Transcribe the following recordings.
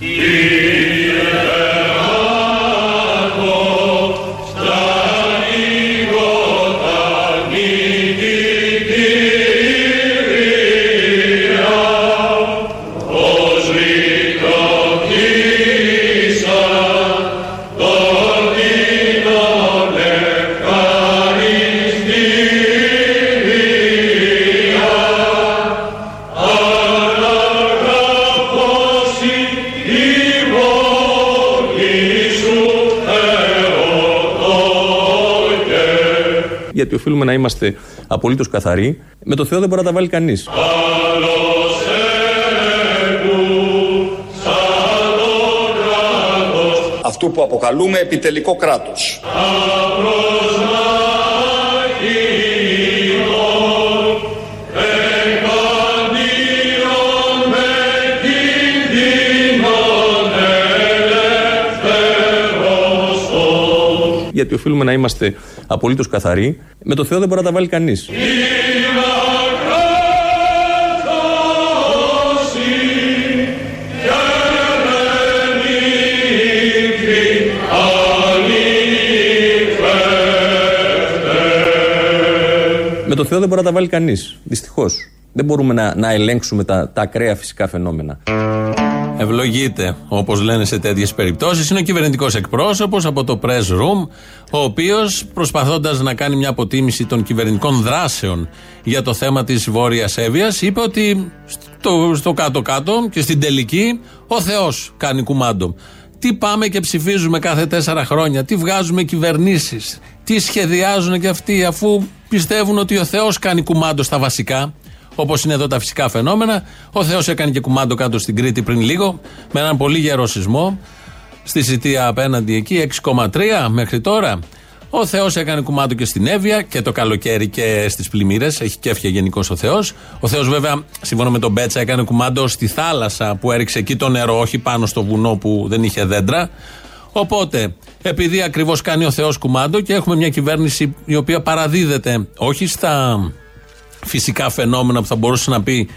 γιατί απολύτως καθαροί. Με το Θεό δεν μπορεί να τα βάλει κανείς. Αυτού που αποκαλούμε επιτελικό κράτος. γιατί οφείλουμε να είμαστε απολύτως καθαροί. Με το Θεό δεν μπορεί να τα βάλει κανείς. Με το Θεό δεν μπορεί να τα βάλει κανείς. Δυστυχώς. Δεν μπορούμε να, να ελέγξουμε τα, τα ακραία φυσικά φαινόμενα. Ευλογείται, όπως λένε σε τέτοιες περιπτώσεις. Είναι ο κυβερνητικός εκπρόσωπος από το press room, ο οποίος προσπαθώντας να κάνει μια αποτίμηση των κυβερνητικών δράσεων για το θέμα της Βόρειας Εύβοιας, είπε ότι στο κάτω-κάτω και στην τελική ο Θεός κάνει κουμάντο. Τι πάμε και ψηφίζουμε κάθε τέσσερα χρόνια, τι βγάζουμε κυβερνήσεις, τι σχεδιάζουν και αυτοί, αφού πιστεύουν ότι ο Θεός κάνει κουμάντο στα βασικά. Όπως είναι εδώ τα φυσικά φαινόμενα. Ο Θεός έκανε και κουμάντο κάτω στην Κρήτη πριν λίγο, με έναν πολύ γερό σεισμό. Στη Σιτία απέναντι εκεί, 6,3 μέχρι τώρα. Ο Θεός έκανε κουμάντο και στην Εύβοια και το καλοκαίρι και στις πλημμύρες. Έχει κέφια γενικώ ο Θεός. Ο Θεός, βέβαια, σύμφωνα με τον Μπέτσα, έκανε κουμάντο στη θάλασσα που έριξε εκεί το νερό, όχι πάνω στο βουνό που δεν είχε δέντρα. Οπότε, επειδή ακριβώς κάνει ο Θεός κουμάντο και έχουμε μια κυβέρνηση η οποία παραδίδεται όχι στα φυσικά φαινόμενα που θα μπορούσε να πει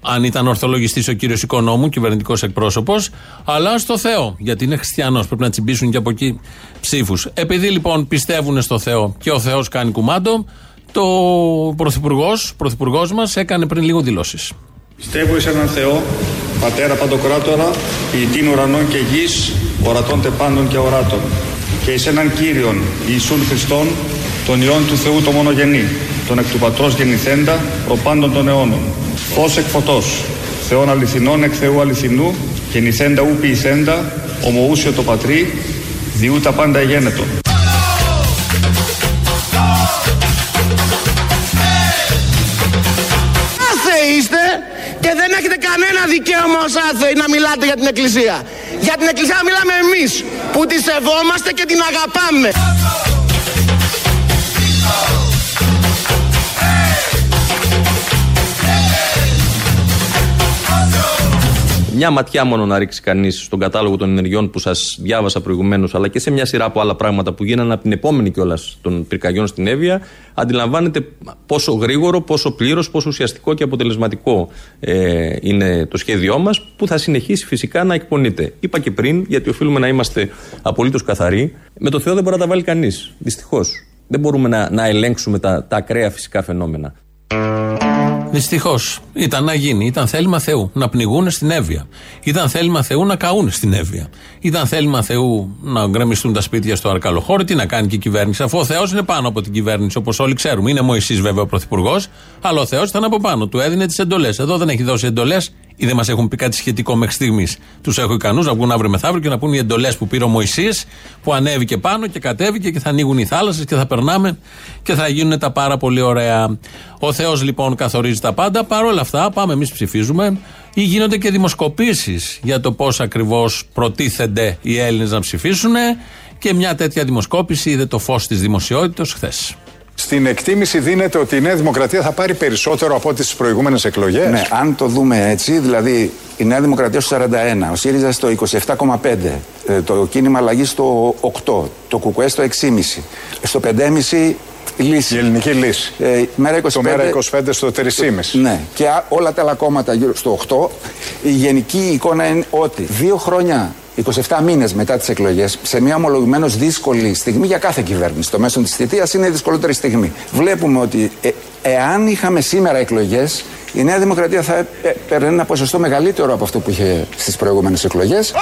αν ήταν ορθολογιστής ο κύριος Οικονόμου, κυβερνητικός εκπρόσωπος, αλλά στο Θεό. Γιατί είναι χριστιανός, πρέπει να τσιμπήσουν και από εκεί ψήφους. Επειδή λοιπόν πιστεύουν στο Θεό και ο Θεός κάνει κουμάντο, το πρωθυπουργός μας έκανε πριν λίγο δηλώσεις. Πιστεύω σε έναν Θεό, Πατέρα Παντοκράτορα, ποιητήν ουρανών και γης, ορατών τεπάντων και οράτων. Και εις έναν Κύριον, Ιησούν Χριστόν, τον Υιόν του Θεού το μονογενή, τον εκ του Πατρός γεννηθέντα, προπάντων των αιώνων. Φως εκ φωτός, Θεόν αληθινών εκ Θεού αληθινού, γεννηθέντα ου ποιηθέντα, ομοούσιο το Πατρί, διού τα πάντα εγένετο. είστε και δεν έχετε κανένα δικαίωμα ως άθεοι να μιλάτε για την Εκκλησία. Για την Εκκλησία μιλάμε εμείς που τη σεβόμαστε και την αγαπάμε. Μια ματιά μόνο να ρίξει κανείς στον κατάλογο των ενεργειών που σας διάβασα προηγουμένως, αλλά και σε μια σειρά από άλλα πράγματα που γίνανε από την επόμενη κιόλας των πυρκαγιών στην Εύβοια, αντιλαμβάνεται πόσο γρήγορο, πόσο πλήρως, πόσο ουσιαστικό και αποτελεσματικό ε, είναι το σχέδιό μας, που θα συνεχίσει φυσικά να εκπονείται. Είπα και πριν, γιατί οφείλουμε να είμαστε απολύτως καθαροί. Με το Θεό δεν μπορεί να τα βάλει κανείς. Δυστυχώς. Δεν μπορούμε να, να ελέγξουμε τα, τα ακραία φυσικά φαινόμενα. Δυστυχώς. Ήταν να γίνει. Ήταν θέλημα Θεού να πνιγούν στην Εύβοια. Ήταν θέλημα Θεού να καούν στην Εύβοια. Ήταν θέλημα Θεού να γκρεμιστούν τα σπίτια στο Αρκαλοχώρι. Τι να κάνει και η κυβέρνηση. Αφού ο Θεός είναι πάνω από την κυβέρνηση, όπως όλοι ξέρουμε. Είναι Μωησή βέβαια ο Πρωθυπουργός, αλλά ο Θεός ήταν από πάνω. Του έδινε τις εντολές. Εδώ δεν έχει δώσει εντολές ή δεν μας έχουν πει κάτι σχετικό μέχρι στιγμής. Τους έχω ικανούς να βγουν αύριο μεθαύριο και να πούν οι εντολές που πήρε ο Μωησή, που ανέβηκε πάνω και κατέβηκε και θα ανοίγουν οι θάλασσες και θα περνάμε και θα γίνουν τα πάρα πολύ ωραία. Ο Θεός λοιπόν καθορίζει τα πάντα. Παρ' όλα αυτά, πάμε εμείς ψηφίζουμε ή γίνονται και δημοσκοπήσεις για το πώς ακριβώς προτίθενται οι Έλληνες να ψηφίσουν. Και μια τέτοια δημοσκόπηση είδε το φως της δημοσιότητας χθες. Στην εκτίμηση δίνεται ότι η Νέα Δημοκρατία θα πάρει περισσότερο από τι προηγούμενες εκλογές. Ναι, αν το δούμε έτσι, δηλαδή η Νέα Δημοκρατία στο 41, ο ΣΥΡΙΖΑ στο 27,5, ε, το κίνημα αλλαγής στο 8, το ΚΚΕ στο 6,5. Στο 5,5 λύση. Η ελληνική λύση. Ε, μέρα 25, Το μέρα 25 στο 3,5. Ναι, και α- όλα τα άλλα κόμματα γύρω στο 8. Η γενική εικόνα είναι ότι δύο χρόνια, 27 μήνες μετά τις εκλογές, σε μια ομολογουμένως δύσκολη στιγμή για κάθε κυβέρνηση, το μέσο της θητείας είναι η δυσκολότερη στιγμή. Βλέπουμε ότι ε, εάν είχαμε σήμερα εκλογές, η Νέα Δημοκρατία θα ε, ε, παίρνει ένα ποσοστό μεγαλύτερο από αυτό που είχε στις προηγούμενες εκλογές.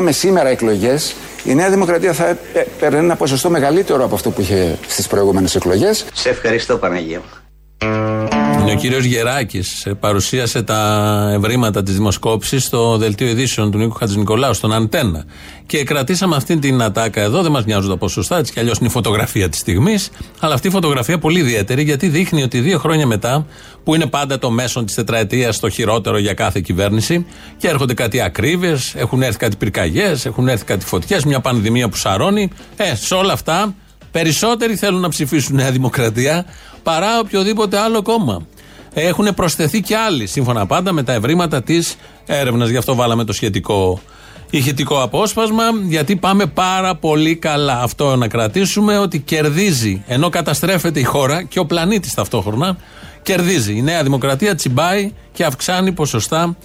Είχαμε σήμερα εκλογές, η Νέα Δημοκρατία θα ε, ε, παίρνει ένα ποσοστό μεγαλύτερο από αυτό που είχε στις προηγούμενες εκλογές. Σε ευχαριστώ Παναγία μου. Είναι ο κύριος Γεράκης. Παρουσίασε τα ευρήματα της δημοσκόπησης στο δελτίο ειδήσεων του Νίκου Χατζηνικολάου, στον Αντένα. Και κρατήσαμε αυτή την ατάκα εδώ. Δεν μας νοιάζουν τα ποσοστά, έτσι κι αλλιώς είναι η φωτογραφία της στιγμής. Αλλά αυτή η φωτογραφία πολύ ιδιαίτερη, γιατί δείχνει ότι δύο χρόνια μετά, που είναι πάντα το μέσο της τετραετίας το χειρότερο για κάθε κυβέρνηση, και έρχονται κάτι ακρίβειες, έχουν έρθει κάτι πυρκαγιές, έχουν έρθει κάτι φωτιές, μια πανδημία που σαρώνει. Ε, σε όλα αυτά Περισσότεροι θέλουν να ψηφίσουν Νέα Δημοκρατία παρά οποιοδήποτε άλλο κόμμα. Έχουν προσθεθεί και άλλοι, σύμφωνα πάντα με τα ευρήματα της έρευνας. Γι' αυτό βάλαμε το σχετικό ηχητικό απόσπασμα, γιατί πάμε πάρα πολύ καλά. Αυτό να κρατήσουμε ότι κερδίζει, ενώ καταστρέφεται η χώρα και ο πλανήτης ταυτόχρονα, κερδίζει. Η Νέα Δημοκρατία τσιμπάει και αυξάνει ποσοστά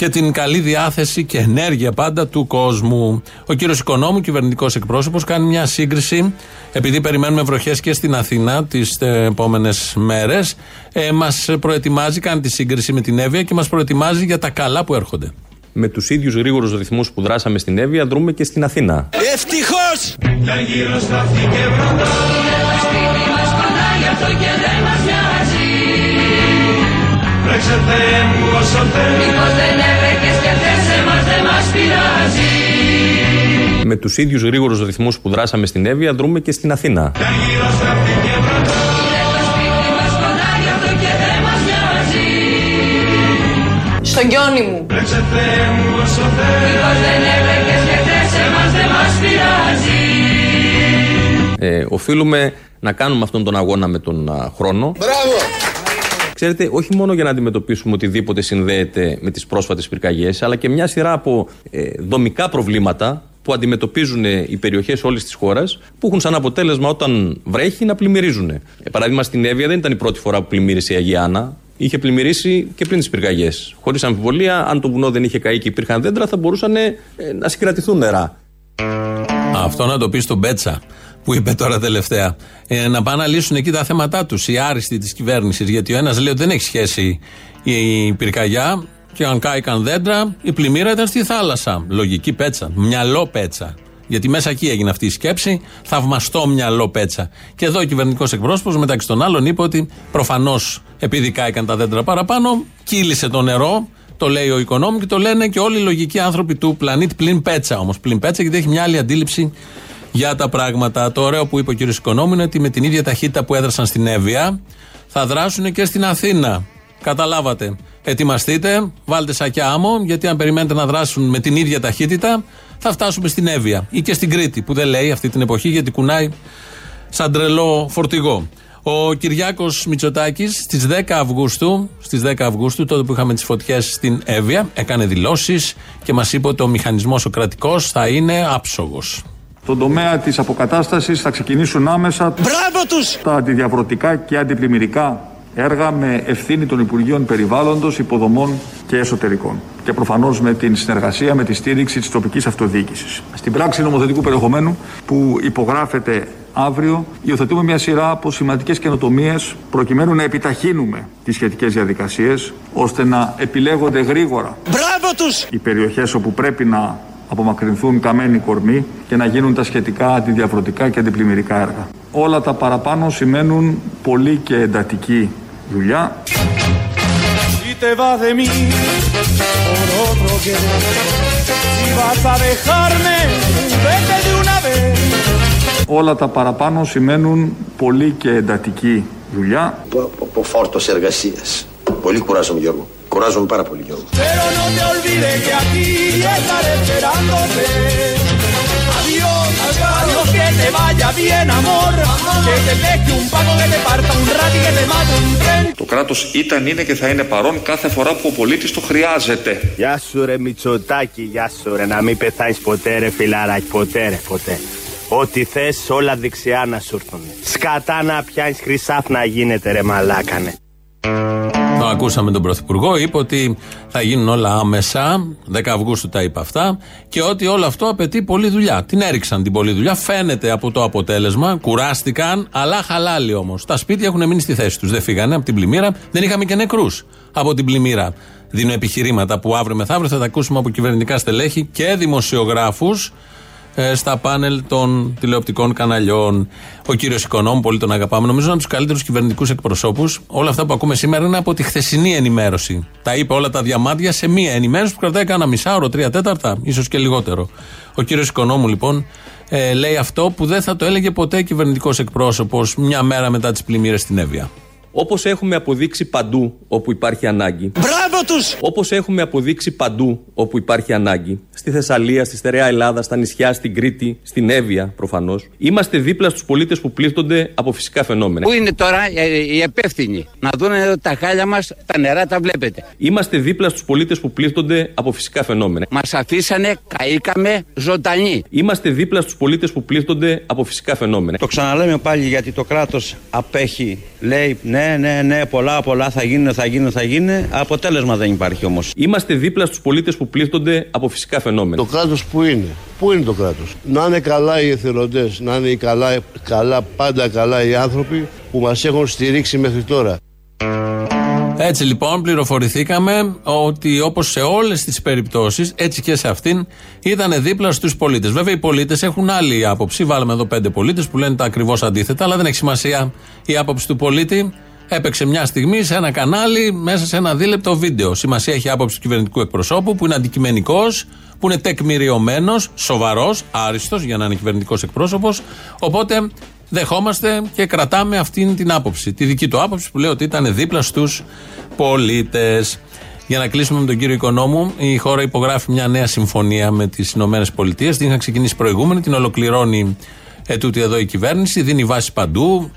και την καλή διάθεση και ενέργεια πάντα του κόσμου. Ο κύριος Οικονόμου, κυβερνητικός εκπρόσωπος, κάνει μια σύγκριση, επειδή περιμένουμε βροχές και στην Αθήνα τις επόμενες μέρες. Ε, μας προετοιμάζει, κάνει τη σύγκριση με την Εύβοια και μας προετοιμάζει για τα καλά που έρχονται. Με τους ίδιους γρήγορους ρυθμούς που δράσαμε στην Εύβοια, δρούμε και στην Αθήνα. Ευτυχώς! Με τους ίδιους γρήγορους ρυθμούς που δράσαμε στην Εύβοια, δρούμε και στην Αθήνα. Στο γιόνι μου. Ε, οφείλουμε να κάνουμε αυτόν τον αγώνα με τον α, χρόνο. Μπράβο! Ξέρετε, όχι μόνο για να αντιμετωπίσουμε οτιδήποτε συνδέεται με τις πρόσφατες πυρκαγιές, αλλά και μια σειρά από ε, δομικά προβλήματα που αντιμετωπίζουν ε, οι περιοχές όλης της χώρας, που έχουν σαν αποτέλεσμα όταν βρέχει να πλημμυρίζουν. Ε, παράδειγμα, στην Εύβοια δεν ήταν η πρώτη φορά που πλημμύρισε η Αγία Άννα. Είχε πλημμυρίσει και πριν τις πυρκαγιές. Χωρίς αμφιβολία, αν το βουνό δεν είχε καεί και υπήρχαν δέντρα, θα μπορούσαν ε, να συγκρατηθούν νερά. Αυτό να το πει στον Μπέτσα που είπε τώρα τελευταία. Ε, να πάνε να λύσουν εκεί τα θέματα τους, οι άριστοι της κυβέρνησης. Γιατί ο ένας λέει ότι δεν έχει σχέση η πυρκαγιά και αν κάηκαν δέντρα, η πλημμύρα ήταν στη θάλασσα. Λογική πέτσα. Μυαλό πέτσα. Γιατί μέσα εκεί έγινε αυτή η σκέψη. Θαυμαστό μυαλό πέτσα. Και εδώ ο κυβερνητικός εκπρόσωπος, μεταξύ των άλλων, είπε ότι προφανώς επειδή κάηκαν τα δέντρα παραπάνω, κύλησε το νερό. Το λέει ο οικονόμου και το λένε και όλοι οι λογικοί άνθρωποι του πλανήτη πλην πέτσα όμως. Πλην πέτσα γιατί έχει μια άλλη αντίληψη για τα πράγματα. Το ωραίο που είπε ο κ. Οικονόμου είναι ότι με την ίδια ταχύτητα που έδρασαν στην Εύβοια θα δράσουν και στην Αθήνα. Καταλάβατε. Ετοιμαστείτε, βάλτε σακιά άμμο, γιατί αν περιμένετε να δράσουν με την ίδια ταχύτητα, θα φτάσουμε στην Εύβοια ή και στην Κρήτη, που δεν λέει αυτή την εποχή γιατί κουνάει σαν τρελό φορτηγό. Ο Κυριάκος Μητσοτάκης στις 10 Αυγούστου, στις 10 Αυγούστου, τότε που είχαμε τις φωτιές στην Εύβοια, έκανε δηλώσεις και μας είπε ότι ο μηχανισμός ο κρατικός θα είναι άψογος. Στον τομέα της αποκατάστασης θα ξεκινήσουν άμεσα Μπράβο τους! τα αντιδιαβρωτικά και αντιπλημμυρικά έργα με ευθύνη των Υπουργείων Περιβάλλοντος, Υποδομών και Εσωτερικών. Και προφανώς με την συνεργασία, με τη στήριξη της τοπικής αυτοδιοίκησης. Στην πράξη νομοθετικού περιεχομένου που υπογράφεται αύριο, υιοθετούμε μια σειρά από σημαντικές καινοτομίες προκειμένου να επιταχύνουμε τις σχετικές διαδικασίες, ώστε να επιλέγονται γρήγορα Μπράβο τους! οι περιοχές όπου πρέπει να απομακρυνθούν καμένοι κορμοί και να γίνουν τα σχετικά αντιδιαβρωτικά και αντιπλημμυρικά έργα. Όλα τα παραπάνω σημαίνουν πολύ και εντατική δουλειά. Si te vas de mí por otro querer, si vas a dejarme, vete de una vez. Όλα τα παραπάνω σημαίνουν πολύ και εντατική δουλειά. Από φόρτος εργασίας. Πολύ κουράζομαι Γιώργο. Κουράζομαι πάρα πολύ Γιώργο. Pero no te olvides que aquí estaré esperándote. Adiós, adiós, que te vaya bien, amor. Que te deje un paco, que te parta un rat y que te mate un tren. Το κράτος ήταν, είναι και θα είναι παρόν κάθε φορά που ο πολίτης το χρειάζεται. Γεια σου ρε Μητσοτάκη, γεια σου ρε Να μην πεθάνεις ποτέ ρε φιλαράκι, ποτέ ρε ποτέ Ό,τι θες όλα δεξιά να σου έρθουν Σκατά να πιάνεις χρυσάφ να γίνεται ρε μαλάκανε Το ακούσαμε τον Πρωθυπουργό, είπε ότι θα γίνουν όλα άμεσα. 10 Αυγούστου τα είπε αυτά. Και ότι όλο αυτό απαιτεί πολλή δουλειά. Την έριξαν την πολλή δουλειά. Φαίνεται από το αποτέλεσμα. Κουράστηκαν, αλλά χαλάλι όμως. Τα σπίτια έχουν μείνει στη θέση τους. Δεν φύγανε από την πλημμύρα. Δεν είχαμε και νεκρούς από την πλημμύρα. Δίνω επιχειρήματα που αύριο μεθαύριο θα τα ακούσουμε από κυβερνητικά στελέχη και δημοσιογράφους ε, στα πάνελ των τηλεοπτικών καναλιών. Ο κύριος Οικονόμου, πολύ τον αγαπάμε, νομίζω είναι από τους καλύτερους κυβερνητικούς εκπροσώπους. Όλα αυτά που ακούμε σήμερα είναι από τη χθεσινή ενημέρωση. Τα είπε όλα τα διαμάντια σε μία ενημέρωση που κρατάει κάνα μισάωρο, τρία τέταρτα, ίσως και λιγότερο. Ο κύριος Οικονόμου, λοιπόν, ε, λέει αυτό που δεν θα το έλεγε ποτέ κυβερνητικός εκπρόσωπος μια μέρα μετά τις πλημμύρες στην Εύβοια. Όπως έχουμε αποδείξει παντού όπου υπάρχει ανάγκη. Μπράβο τους! Όπως έχουμε αποδείξει παντού όπου υπάρχει ανάγκη. Στη Θεσσαλία, στη στερεά Ελλάδα, στα νησιά, στην Κρήτη, στην Εύβοια προφανώς. Είμαστε δίπλα στους πολίτες που πλήττονται από φυσικά φαινόμενα. Πού είναι τώρα ε, οι υπεύθυνοι να δουν εδώ τα χάλια μας, τα νερά τα βλέπετε. Είμαστε δίπλα στους πολίτες που πλήττονται από φυσικά φαινόμενα. Μας αφήσανε, καήκαμε ζωντανοί. Είμαστε δίπλα στους πολίτες που πλήττονται από φυσικά φαινόμενα. Το ξαναλέμε πάλι γιατί το κράτος απέχει. Λέει ναι, ναι, ναι, πολλά, πολλά θα γίνουν, θα γίνουν, θα γίνουν. Αποτέλεσμα δεν υπάρχει όμως. Είμαστε δίπλα στους πολίτες που πλήττονται από φυσικά φαινόμενα. Το κράτος που είναι; Πού είναι το κράτος; Να είναι καλά οι εθελοντές, να είναι καλά, καλά, πάντα καλά οι άνθρωποι που μας έχουν στηρίξει μέχρι τώρα. Έτσι λοιπόν πληροφορηθήκαμε ότι όπως σε όλες τις περιπτώσεις, έτσι και σε αυτήν, ήταν δίπλα στους πολίτες. Βέβαια οι πολίτες έχουν άλλη άποψη. Βάλαμε εδώ πέντε πολίτες που λένε τα ακριβώς αντίθετα, αλλά δεν έχει σημασία η άποψη του πολίτη. Έπαιξε μια στιγμή σε ένα κανάλι μέσα σε ένα δίλεπτο βίντεο. Σημασία έχει η άποψη του κυβερνητικού εκπροσώπου που είναι αντικειμενικός, που είναι τεκμηριωμένος, σοβαρός, άριστος για να είναι κυβερνητικός εκπρόσωπος. Οπότε δεχόμαστε και κρατάμε αυτήν την άποψη. Τη δική του άποψη που λέει ότι ήταν δίπλα στους πολίτες. Για να κλείσουμε με τον κύριο Οικονόμου, η χώρα υπογράφει μια νέα συμφωνία με τις Ηνωμένες Πολιτείες. Την είχαν ξεκινήσει προηγούμενη, την ολοκληρώνει ε, τούτη εδώ η κυβέρνηση, δίνει βάση παντού.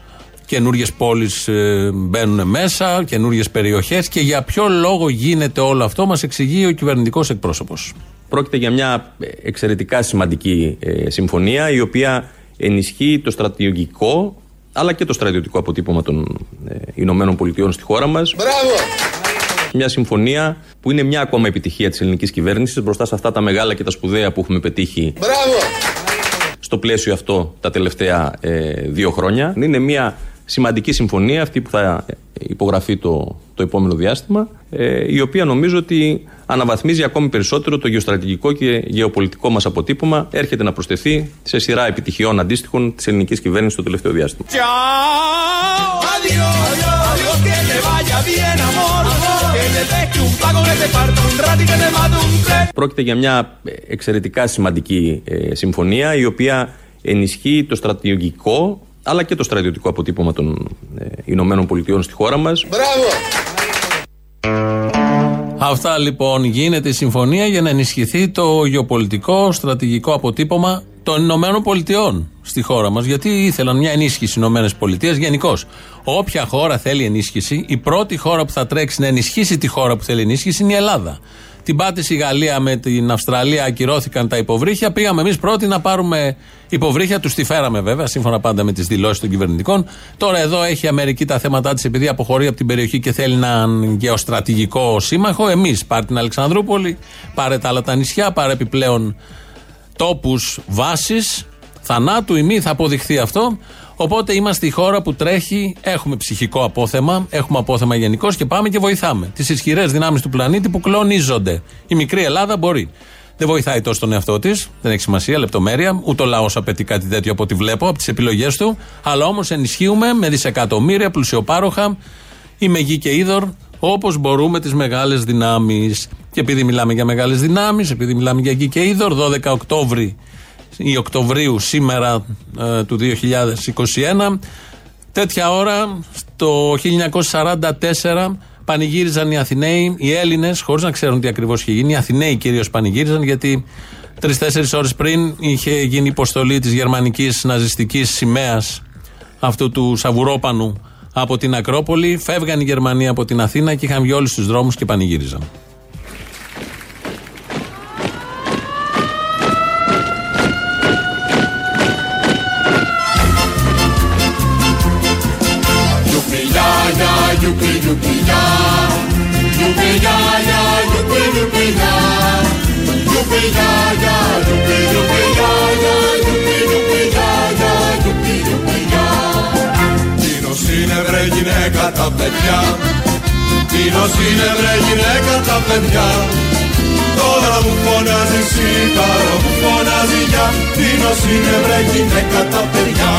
Καινούριε πόλεις ε, μπαίνουν μέσα, καινούριε περιοχές. Και για ποιο λόγο γίνεται όλο αυτό, μας εξηγεί ο κυβερνητικός εκπρόσωπος. Πρόκειται για μια εξαιρετικά σημαντική ε, συμφωνία η οποία ενισχύει το στρατηγικό αλλά και το στρατιωτικό αποτύπωμα των ε, Ηνωμένων Πολιτειών στη χώρα μας. Μπράβο! Μια συμφωνία που είναι μια ακόμα επιτυχία της ελληνικής κυβέρνησης μπροστά σε αυτά τα μεγάλα και τα σπουδαία που έχουμε πετύχει Μπράβο! στο πλαίσιο αυτό τα τελευταία ε, δύο χρόνια. Είναι μια σημαντική συμφωνία αυτή που θα υπογραφεί το, το επόμενο διάστημα ε, η οποία νομίζω ότι αναβαθμίζει ακόμη περισσότερο το γεωστρατηγικό και γεωπολιτικό μας αποτύπωμα έρχεται να προσθεθεί σε σειρά επιτυχιών αντίστοιχων της ελληνικής κυβέρνησης το τελευταίο διάστημα. Chao, adiós, adiós, que te vaya bien, amor. Que te deje un paco, que te parta un rat y que te mate un tren. Πρόκειται για μια εξαιρετικά σημαντική ε, συμφωνία η οποία ενισχύει το στρατηγικό αλλά και το στρατιωτικό αποτύπωμα των ε, Ηνωμένων Πολιτειών στη χώρα μας. Μπράβο! Αυτά λοιπόν γίνεται η συμφωνία για να ενισχυθεί το γεωπολιτικό στρατηγικό αποτύπωμα των Ηνωμένων Πολιτειών στη χώρα μας. Γιατί ήθελαν μια ενίσχυση οι Ηνωμένες Πολιτείες γενικώ. Όποια χώρα θέλει ενίσχυση, η πρώτη χώρα που θα τρέξει να ενισχύσει τη χώρα που θέλει ενίσχυση είναι η Ελλάδα. Την πάτησε η Γαλλία με την Αυστραλία, ακυρώθηκαν τα υποβρύχια. Πήγαμε εμείς πρώτοι να πάρουμε υποβρύχια. Τους τη φέραμε βέβαια, σύμφωνα πάντα με τις δηλώσεις των κυβερνητικών. Τώρα εδώ έχει η Αμερική τα θέματα της επειδή αποχωρεί από την περιοχή και θέλει έναν γεωστρατηγικό σύμμαχο. Εμείς πάρε την Αλεξανδρούπολη, πάρε τα άλλα τα νησιά, πάρε επιπλέον τόπους βάσης. Θανάτου ή μη θα αποδειχθεί αυτό. Οπότε είμαστε η χώρα που τρέχει, έχουμε ψυχικό απόθεμα, έχουμε απόθεμα γενικώ και πάμε και βοηθάμε. Τις ισχυρές δυνάμεις του πλανήτη που κλονίζονται. Η μικρή Ελλάδα μπορεί. Δεν βοηθάει τόσο τον εαυτό της, δεν έχει σημασία, λεπτομέρεια. Ούτε ο λαός απαιτεί κάτι τέτοιο από ό,τι βλέπω, από τις επιλογές του. Αλλά όμως ενισχύουμε με δισεκατομμύρια πλουσιοπάροχα ή με γη και είδωρ, όπως μπορούμε τις μεγάλες δυνάμεις. Και επειδή μιλάμε για μεγάλες δυνάμεις, επειδή μιλάμε για γη και είδωρ, 12 Οκτώβρη ή Οκτωβρίου σήμερα ε, του 2021. Τέτοια ώρα, το 1944, Πανηγύριζαν οι Αθηναίοι, οι Έλληνες, χωρίς να ξέρουν τι ακριβώς είχε γίνει. Οι Αθηναίοι κυρίως πανηγύριζαν, γιατί τρει-τέσσερι ώρες πριν είχε γίνει υποστολή της γερμανικής ναζιστικής σημαίας αυτού του Σαβουρόπανου από την Ακρόπολη. Φεύγαν οι Γερμανοί από την Αθήνα και είχαν βγει όλους τους δρόμους και πανηγύριζαν. Τίνος είναι βρε γυναίκα τα παιδιά. Τίνος είναι βρε γυναίκα τα παιδιά. Τώρα μου φωνάζει σίγαρο μου φωνάζει για Τίνος είναι βρε γυναίκα τα παιδιά.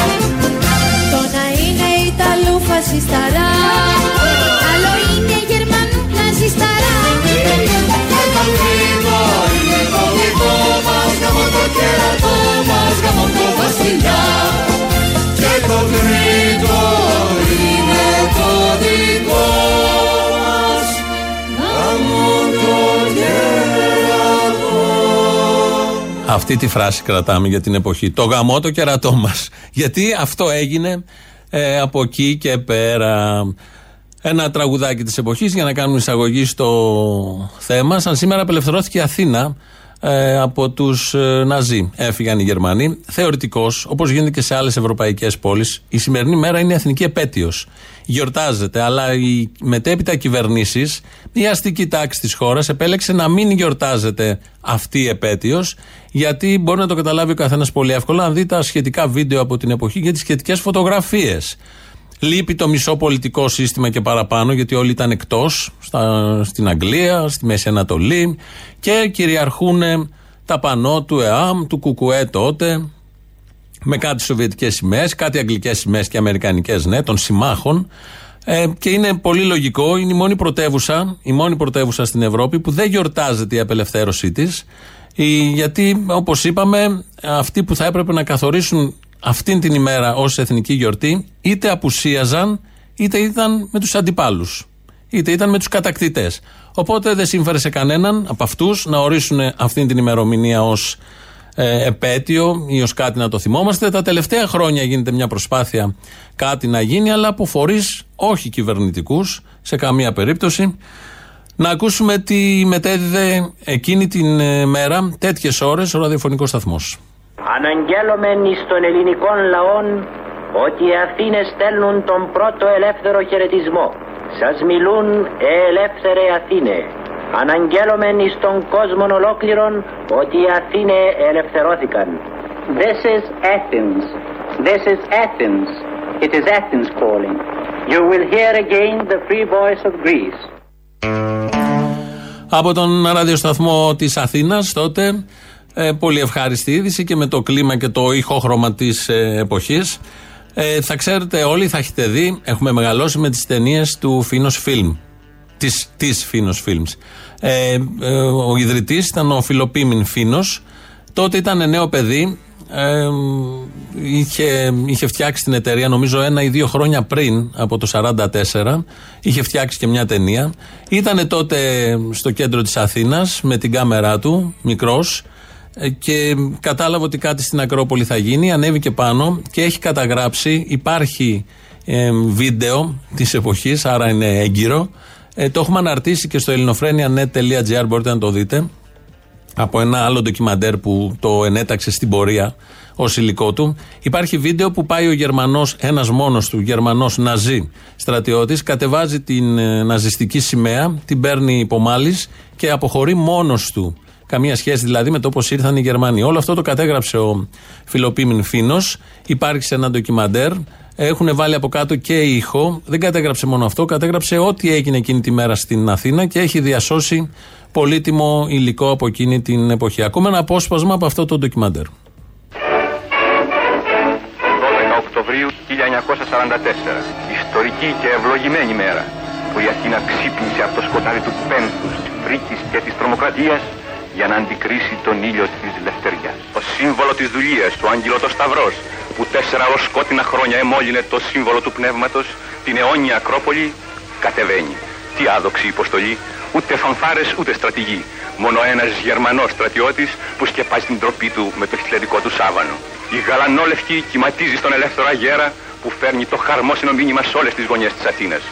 Το να είναι Ιταλού φασισταρά Άλλο είναι Γερμανού ναζισταρά Και το τρίτο είναι το δικό μας Γαμώ το κέρατό μας Γαμώ το βασιλιά Και το τρίτο είναι το δικό μας Γαμώ το κέρατό Αυτή τη φράση κρατάμε για την εποχή. Το γαμό το κερατό μας. Γιατί αυτό έγινε ε, από εκεί και πέρα. Ένα τραγουδάκι της εποχής για να κάνουμε εισαγωγή στο θέμα. Σαν σήμερα απελευθερώθηκε η Αθήνα ε, από τους ε, Ναζί. Έφυγαν οι Γερμανοί. Θεωρητικώ, όπως γίνεται και σε άλλες ευρωπαϊκές πόλεις, η σημερινή μέρα είναι εθνική επέτειος. Γιορτάζεται, αλλά οι μετέπειτα κυβερνήσεις, η αστική τάξη της χώρας επέλεξε να μην γιορτάζεται αυτή η επέτειος, γιατί μπορεί να το καταλάβει ο καθένας πολύ εύκολα αν δει τα σχετικά βίντεο από την εποχή και τις σχετικές φωτογραφίες. Λείπει το μισό πολιτικό σύστημα και παραπάνω, γιατί όλοι ήταν εκτός στην Αγγλία, στη Μέση Ανατολή και κυριαρχούν τα πανό του ΕΑΜ, του ΚΚΕ τότε, με κάτι σοβιετικές σημαίες, κάτι αγγλικές σημαίες και αμερικανικές, ναι, των συμμάχων. Ε, και είναι πολύ λογικό, είναι η μόνη πρωτεύουσα, η μόνη πρωτεύουσα στην Ευρώπη που δεν γιορτάζεται η απελευθέρωσή της. Γιατί, όπως είπαμε, αυτοί που θα έπρεπε να καθορίσουν αυτήν την ημέρα ως εθνική γιορτή, είτε απουσίαζαν, είτε ήταν με τους αντιπάλους. Είτε ήταν με τους κατακτητές. Οπότε δεν σύμφερε σε κανέναν από αυτούς να ορίσουν αυτήν την ημερομηνία ως ε, επέτειο ή ως κάτι να το θυμόμαστε. Τα τελευταία χρόνια γίνεται μια προσπάθεια κάτι να γίνει, αλλά από φορείς όχι κυβερνητικούς σε καμία περίπτωση. Να ακούσουμε τι μετέδιδε εκείνη την ε, μέρα, τέτοιες ώρες, ο ραδιοφωνικός σταθμός. Αναγγέλωμεν εις των ελληνικών λαών ότι οι Αθήνες στέλνουν τον πρώτο ελεύθερο χαιρετισμό. Σας μιλούν ε ελεύθερε Αθήνε. Αναγγέλωμεν εις τον κόσμο ολόκληρον ότι οι Αθήνε ελευθερώθηκαν. This is Athens. This is Athens. It is Athens calling. You will hear again the free voice of Greece. Από τον ραδιοσταθμό της Αθήνας τότε ε, πολύ ευχάριστη είδηση και με το κλίμα και το ηχόχρωμα της ε, εποχής. Ε, θα ξέρετε όλοι, θα έχετε δει, έχουμε μεγαλώσει με τις ταινίες του Φίνο Φιλμ. Της της Φίνο Φιλμ. Ε, ε, ο ιδρυτής ήταν ο Φιλοπίμιν Φίνος. Τότε ήταν νέο παιδί. Ε, είχε, είχε φτιάξει την εταιρεία νομίζω ένα ή δύο χρόνια πριν από το 1944 είχε φτιάξει και μια ταινία ήταν τότε στο κέντρο της Αθήνας με την κάμερά του μικρός ε, και κατάλαβε ότι κάτι στην Ακρόπολη θα γίνει. Ανέβηκε πάνω και έχει καταγράψει. Υπάρχει ε, βίντεο της εποχής, άρα είναι έγκυρο. Ε, το έχουμε αναρτήσει και στο ελληνοφρένια.net.gr, μπορείτε να το δείτε. Από ένα άλλο ντοκιμαντέρ που το ενέταξε στην πορεία ως υλικό του. Υπάρχει βίντεο που πάει ο Γερμανός, ένας μόνος του Γερμανός Ναζί στρατιώτης, κατεβάζει την ε, ναζιστική σημαία, την παίρνει υπομάλης και αποχωρεί μόνος του Καμία σχέση δηλαδή με το πώς ήρθαν οι Γερμανοί. Όλο αυτό το κατέγραψε ο Φιλοπίμιν Φίνος. Υπάρχει σε ένα ντοκιμαντέρ. Έχουν βάλει από κάτω και ήχο. Δεν κατέγραψε μόνο αυτό, κατέγραψε ό,τι έγινε εκείνη τη μέρα στην Αθήνα και έχει διασώσει πολύτιμο υλικό από εκείνη την εποχή. Ακόμα ένα απόσπασμα από αυτό το ντοκιμαντέρ. 12 Οκτωβρίου 1944. Ιστορική και ευλογημένη μέρα που η Αθήνα ξύπνησε από το σκοτάδι του πένθους, της φρίκης και της τρομοκρατίας για να αντικρίσει τον ήλιο της λευτεριάς. Το σύμβολο της δουλείας, το άγγελο το σταυρός, που τέσσερα ως σκότεινα χρόνια εμόλυνε το σύμβολο του πνεύματος, την αιώνια Ακρόπολη, κατεβαίνει. Τι άδοξη υποστολή, ούτε φανφάρες ούτε στρατηγοί. Μόνο ένας Γερμανός στρατιώτης που σκεπάζει την τροπή του με το χιτλερικό του σάβανο. Η γαλανόλευκη κυματίζει στον ελεύθερο αγέρα που φέρνει το χαρμόσυνο μήνυμα σε όλες τις γωνιές της Αθήνας.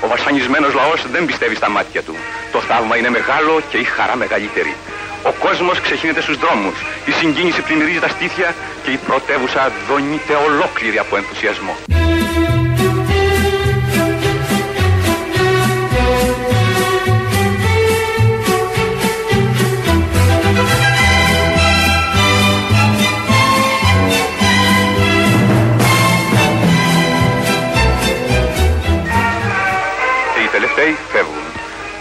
Ο βασανισμένος λαός δεν πιστεύει στα μάτια του. Το θαύμα είναι μεγάλο και η χαρά μεγαλύτερη. Ο κόσμος ξεχύνεται στους δρόμους. Η συγκίνηση πλημμυρίζει τα στήθια και η πρωτεύουσα δονείται ολόκληρη από ενθουσιασμό. Και οι τελευταίοι φεύγουν.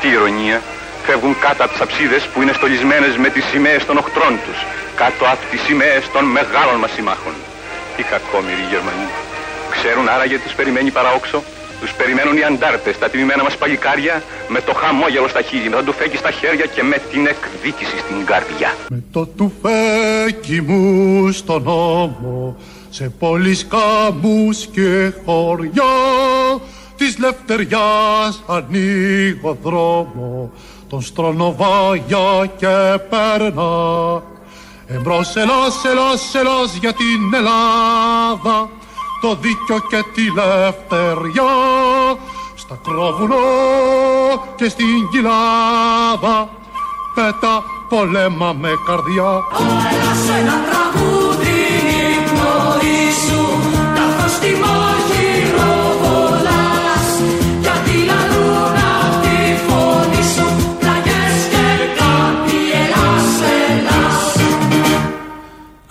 Τι ηρωνία, φεύγουν κάτω από τις αψίδες που είναι στολισμένες με τις σημαίες των οχτρών τους, κάτω από τις σημαίες των μεγάλων μας συμμάχων. Τι κακόμοιροι οι Γερμανοί. Ξέρουν άραγε τους περιμένει παραόξο. Τους περιμένουν οι αντάρτες, τα τιμημένα μας παλικάρια, με το χαμόγελο στα χείλη, με το τουφέκι στα χέρια και με την εκδίκηση στην καρδιά. Το τουφέκι μου στον ώμο σε πόλεις καμπούς και χωριά της λευτεριάς ανοίγω δρόμο τον στρονοβάγια και περνά Εμπρός ελάς, ελάς, ελάς για την Ελλάδα το δίκιο και τη λευτεριά. Στα κρόβουνο και στην κοιλάδα πέτα πολέμα με καρδιά. Έλα ένα τραγούδι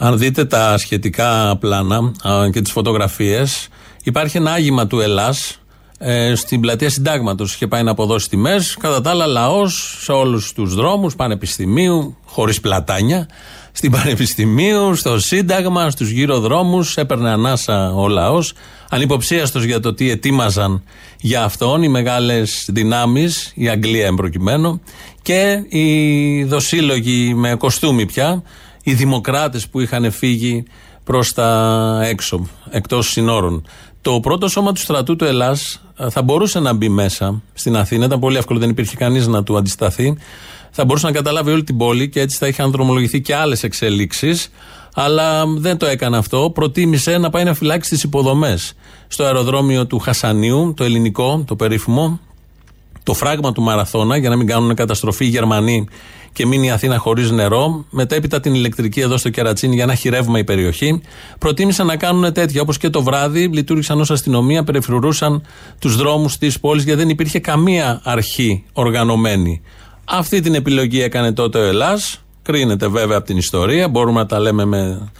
Αν δείτε τα σχετικά πλάνα α, και τις φωτογραφίες, υπάρχει ένα άγημα του Ελλάς ε, στην πλατεία Συντάγματος. Είχε πάει να αποδώσει τιμές. Κατά τα άλλα, λαός σε όλους τους δρόμους, πανεπιστημίου, χωρίς πλατάνια, στην Πανεπιστημίου, στο Σύνταγμα, στους γύρω δρόμους. Έπαιρνε ανάσα ο λαός, ανυποψίαστος για το τι ετοίμαζαν για αυτόν οι μεγάλες δυνάμεις, η Αγγλία εμπροκειμένου, και οι δοσύλλογοι με κοστούμι πια, οι δημοκράτες που είχαν φύγει προς τα έξω, εκτός συνόρων. Το πρώτο σώμα του στρατού του Ελλάς ε, θα μπορούσε να μπει μέσα στην Αθήνα, ήταν πολύ εύκολο, δεν υπήρχε κανείς να του αντισταθεί. Θα μπορούσε να καταλάβει όλη την πόλη και έτσι θα είχαν δρομολογηθεί και άλλες εξελίξεις, αλλά δεν το έκανε αυτό. Προτίμησε να πάει να φυλάξει τις υποδομές στο αεροδρόμιο του Χασανίου, το ελληνικό, το περίφημο, το φράγμα του Μαραθώνα για να μην κάνουν καταστροφή οι Γερμανοί και μείνει η Αθήνα χωρίς νερό. Μετέπειτα την ηλεκτρική εδώ στο Κερατσίνι για να έχει ρεύμα η περιοχή. Προτίμησαν να κάνουν τέτοια. Όπως και το βράδυ λειτουργήσαν ως αστυνομία, περιφρουρούσαν τους δρόμους της πόλης γιατί δεν υπήρχε καμία αρχή οργανωμένη. Αυτή την επιλογή έκανε τότε ο Ελλάς. Κρίνεται βέβαια από την ιστορία. Μπορούμε να τα λέμε με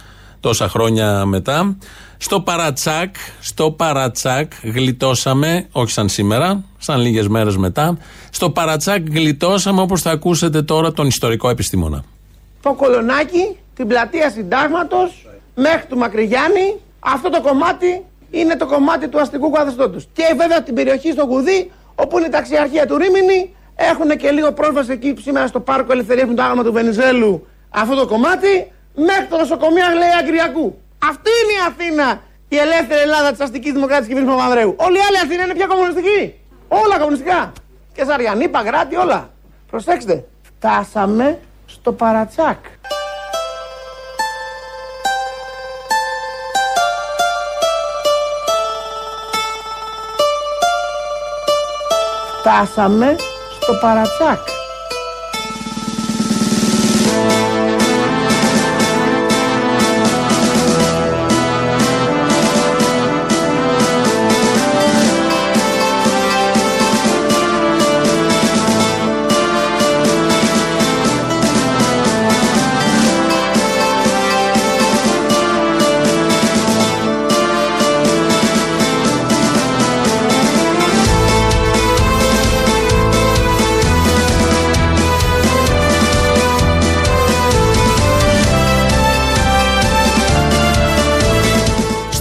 τόσα χρόνια μετά. Στο παρατσάκ, στο παρατσάκ γλιτώσαμε, όχι σαν σήμερα, σαν λίγες μέρες μετά, στο παρατσάκ γλιτώσαμε όπως θα ακούσετε τώρα τον ιστορικό επιστήμονα. Το κολονάκι, την πλατεία συντάγματος μέχρι του Μακρυγιάννη, αυτό το κομμάτι είναι το κομμάτι του αστικού καθεστώτος. Και βέβαια την περιοχή στο Κουδί, όπου είναι η ταξιαρχία του Ρήμινη, έχουν και λίγο πρόσβαση εκεί σήμερα στο πάρκο Ελευθερία που είναι το άγαλμα του Βενιζέλου αυτό το κομμάτι, μέχρι το νοσοκομείο Αγλαία Αγκριακού. Αυτή είναι η Αθήνα, η ελεύθερη Ελλάδα της αστικής δημοκρατική κυβέρνηση Παπανδρέου. Όλη η άλλη Αθήνα είναι πια κομμουνιστική. Όλα κομμουνιστικά. Και Σαριανή, Παγκράτη, όλα. Προσέξτε. Φτάσαμε στο παρατσάκ. Φτάσαμε στο παρατσάκ.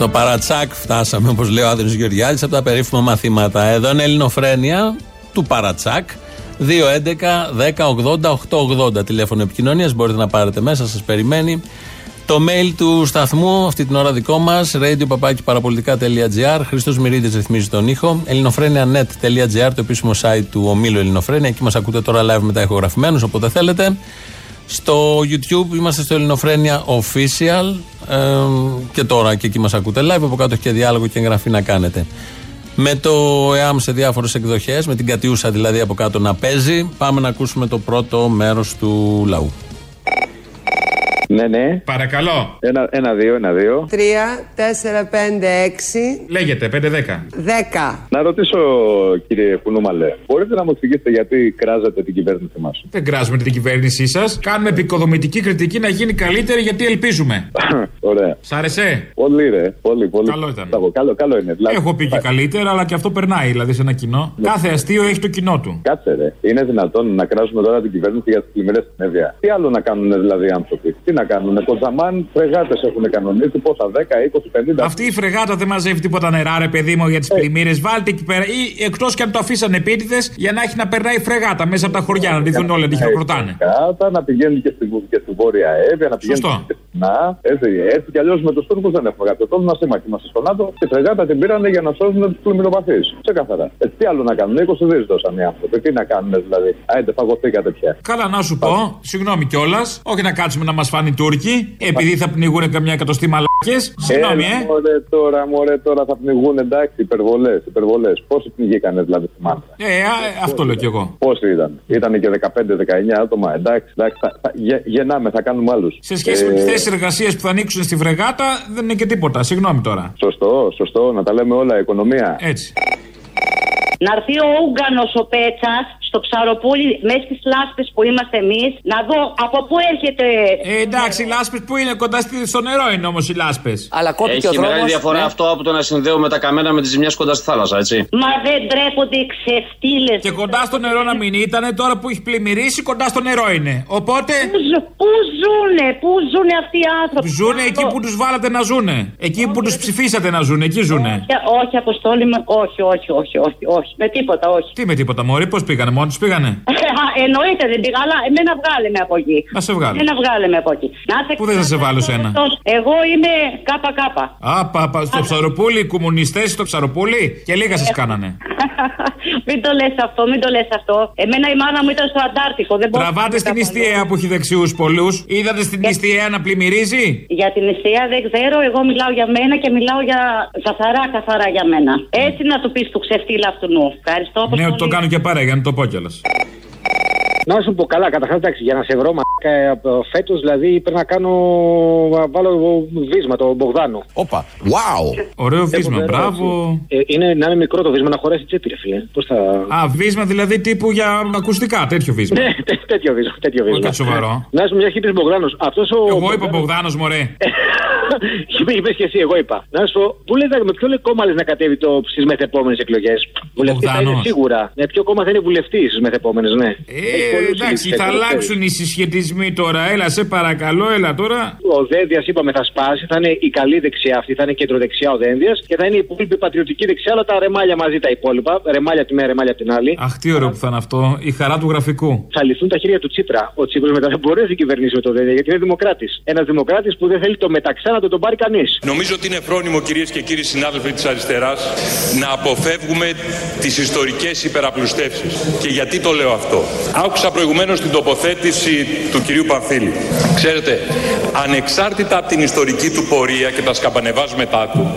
Στο παρατσάκ φτάσαμε, όπως λέει ο Άδρυο Γεωργιάδης, από τα περίφημα μαθήματα. Εδώ είναι Ελληνοφρένεια του παρατσάκ. 2.11.10.80.880 τηλέφωνο επικοινωνίας. Μπορείτε να πάρετε μέσα, σας περιμένει. Το mail του σταθμού, αυτή την ώρα δικό μας, radio.parapolitica.gr. Χρήστο Μυρίδης ρυθμίζει τον ήχο. ελληνοφρένια.net.gr, το επίσημο site του ομίλου Ελληνοφρένια. Εκεί μας ακούτε τώρα live μετά ηχογραφημένους, όποτε θέλετε. Στο YouTube είμαστε στο Ελληνοφρένια Official. Ε, και τώρα και εκεί μας ακούτε live. Από κάτω έχει και διάλογο και εγγραφή να κάνετε. Με το ΕΑΜ σε διάφορες εκδοχές, με την Κατιούσα δηλαδή από κάτω να παίζει, πάμε να ακούσουμε το πρώτο μέρος του λαού. Ναι, ναι. Παρακαλώ. Ένα, ένα, δύο, ένα, δύο. Τρία, τέσσερα, πέντε, έξι, Λέγεται 5-10. δέκα. Να ρωτήσω, κύριε Κουνούμαλε, μπορείτε να μου εξηγήσετε γιατί κράζατε την κυβέρνηση μας; Δεν κράζουμε την κυβέρνησή σας. Κάνουμε επικοδομητική κριτική να γίνει καλύτερη γιατί ελπίζουμε. Ωραία. Σ' άρεσε; Πολύ, ρε. Πολύ, πολύ. Καλό ήταν. Μπράβο, Καλό, καλό είναι. Δηλαδή, Έχω πει και καλύτερα, αλλά και αυτό περνάει δηλαδή σε ένα κοινό. Κάθε αστείο έχει το κοινό του. Κάτσε, ρε. Είναι δυνατόν να κράζουμε τώρα την κυβέρνηση για τις πλημμύρε στην Εύβοια; Τι άλλο να κάνουν δηλαδή οι άνθρωποι; Τι να κάνουν. Κοντζαμάν, φρεγάτες έχουν κανονίσει. Πόσα, 10, 20, 50. Αυτή η φρεγάτα δεν μαζεύει τίποτα νερά, ρε παιδί μου, για τις πλημμύρες. Βάλτε εκεί πέρα. Ή εκτός και αν το αφήσαν επίτηδες για να έχει να περνάει φρεγάτα μέσα από τα χωριά, να τη δουν όλα, να τη χειροκροτάνε. Κάτα, να πηγαίνουν και στη, και στη Βόρεια Εύβοια, να πηγαίνουν Σωστό. και στη Να, έτσι, έτσι κι αλλιώς με τους Τούρκους δεν έχουμε κάποιο πρόβλημα. Σήμα και είμαστε στο ΝΑΤΟ. Τη φρεγάτα την πήραν για να σώσουν τους πλημμυροπαθείς. Ξεκάθαρα. Έτσι, τι άλλο να κάνουν. 20 δι δώσαν οι άνθρωποι. Τι να κάνουν δηλαδή. Άιντε, φαγωθήκατε πια. Καλά, να σου πω, συγγνώμη κιόλας, όχι να κάτσουμε να μας φάνει οι Τούρκοι, επειδή θα πνιγούν καμιά εκατοστή μαλάκες. Συγγνώμη, Έλα, ε. Μωρέ τώρα, μωρέ τώρα θα πνιγούν εντάξει, υπερβολές. Υπερβολές. Πόσοι πνιγήκανε δηλαδή στη Μάντα. Ε, α, αυτό λέω κι εγώ. Πόσοι ήταν; Ήταν και 15-19 άτομα. Εντάξει, εντάξει θα, θα, γε- γεννάμε, θα κάνουμε άλλους. Σε σχέση με τι θέσει εργασία που θα ανοίξουν στη φρεγάτα, δεν είναι και τίποτα. Συγγνώμη τώρα. Σωστό, σωστό, να τα λέμε όλα, οικονομία. Έτσι. Να έρθει ο Ούγκανο ο Πέτσας στο ψαροπούλι μέσα στις λάσπες που είμαστε εμείς, να δω από πού έρχεται. Ε, εντάξει, οι λάσπες που είναι κοντά στη- στο νερό είναι όμως οι λάσπες. Αλλά Έχει μεγάλη διαφορά αυτό από το να συνδέουμε τα καμένα με τις ζημιές κοντά στη θάλασσα, έτσι. Μα δεν τρέπονται οι ξεφτύλες. Και κοντά στο νερό να μην ήταν, τώρα που έχει πλημμυρίσει, κοντά στο νερό είναι. Οπότε. Πού, ζω- πού ζουνε, πού ζουνε αυτοί οι άνθρωποι; Ζούνε εκεί που τους βάλατε να ζούνε. Εκεί που τους ψηφίσατε να ζούνε, εκεί ζούνε. Όχι, όχι, αποστόλη μου, όχι, όχι, όχι, όχι, όχι. Με τίποτα, όχι. Τι με τίποτα, Μωρή, πώς πήγανε, μόνοι τους πήγανε; Α, Εννοείται δεν πήγα, αλλά εμένα βγάλε με από εκεί. Να σε βγάλω. Εμένα βγάλε με από εκεί. Να είστε Πού δεν θα σε βάλω σένα. Εγώ είμαι κάπα κάπα. Α, πα, πα, στο ψαροπούλι, οι κομμουνιστές στο ψαροπούλι και λίγα σας κάνανε. μην το λες αυτό, μην το λες αυτό. Εμένα η μάνα μου ήταν στο Αντάρτικο. Δεν μπορούσα Τραβάτε να στην τα νηστεία που έχει δεξιούς πολλούς. Είδατε στην νηστεία να πλημμυρίζει; Για την νηστεία δεν ξέρω, εγώ μιλάω για μένα και μιλάω για καθαρά, καθαρά για μένα. Έτσι να του πεις του ξεφτύλα αυτού νου. Ευχαριστώ. Ναι, ότι το κάνω και παρέα για να το πω κιόλα. Να σου πω καλά, καταρχάς εντάξει, για να σε βρω μαλάκα φέτος δηλαδή πρέπει να κάνω. να βάλω βίσμα το Μπογδάνο. Όπα. Wow. Ωραίο βίσμα, Έχω, μπράβο. Ε, είναι να είναι μικρό το βίσμα, να χωρέσει τσέπη, ρε φίλε. Πώς θα. Α, βίσμα δηλαδή τύπου για ακουστικά, τέτοιο βίσμα. Ναι, τέ- τέτοιο βίσμα. Τέτοιο Όχι βίσμα. κάτι σοβαρό. Να σου μια χύπης Μπογδάνος. Αυτός ο. Εγώ είπα Μπογδάνο, μωρέ. Είπες και εσύ, εγώ είπα. Να σου πω, πού λέτε, με ποιο λέει κόμμα λες να κατέβει το, στις μεθεπόμενες εκλογές; Βουλευτής θα είναι Μπογδάνος. σίγουρα. Με ποιο κόμμα θα είναι βουλευτής στις μεθεπόμενες, ναι. Ε, εντάξει, θα αλλάξουν οι συσχετισμοί τώρα. Έλα, σε παρακαλώ, έλα τώρα. Ο Δένδια, είπαμε, θα σπάσει. Θα είναι η καλή δεξιά αυτή, θα είναι κεντροδεξιά ο Δένδια και θα είναι η υπόλοιπη πατριωτική δεξιά, αλλά τα ρεμάλια μαζί τα υπόλοιπα. Ρεμάλια από τη μία, ρεμάλια από την άλλη. Αχ, τι ωραίο που θα είναι αυτό. Η χαρά του γραφικού. Θα λυθούν τα χέρια του Τσίπρα. Ο Τσίπρας μετά δεν μπορεί να κυβερνήσει με το Δένδια γιατί είναι δημοκράτης. Ένας δημοκράτης που δεν θέλει το μεταξά να το τον πάρει κανείς. Νομίζω ότι είναι φρόνιμο κυρίες και κύριοι συνάδελφοι της αριστεράς να αποφεύγουμε τις ιστορικές υπεραπλουστεύσεις. Και γιατί το λέω αυτό. Άκουσα προηγουμένως την τοποθέτηση του κυρίου Πανφίλη. Ξέρετε, ανεξάρτητα από την ιστορική του πορεία και τα σκαμπανεβάσματά του,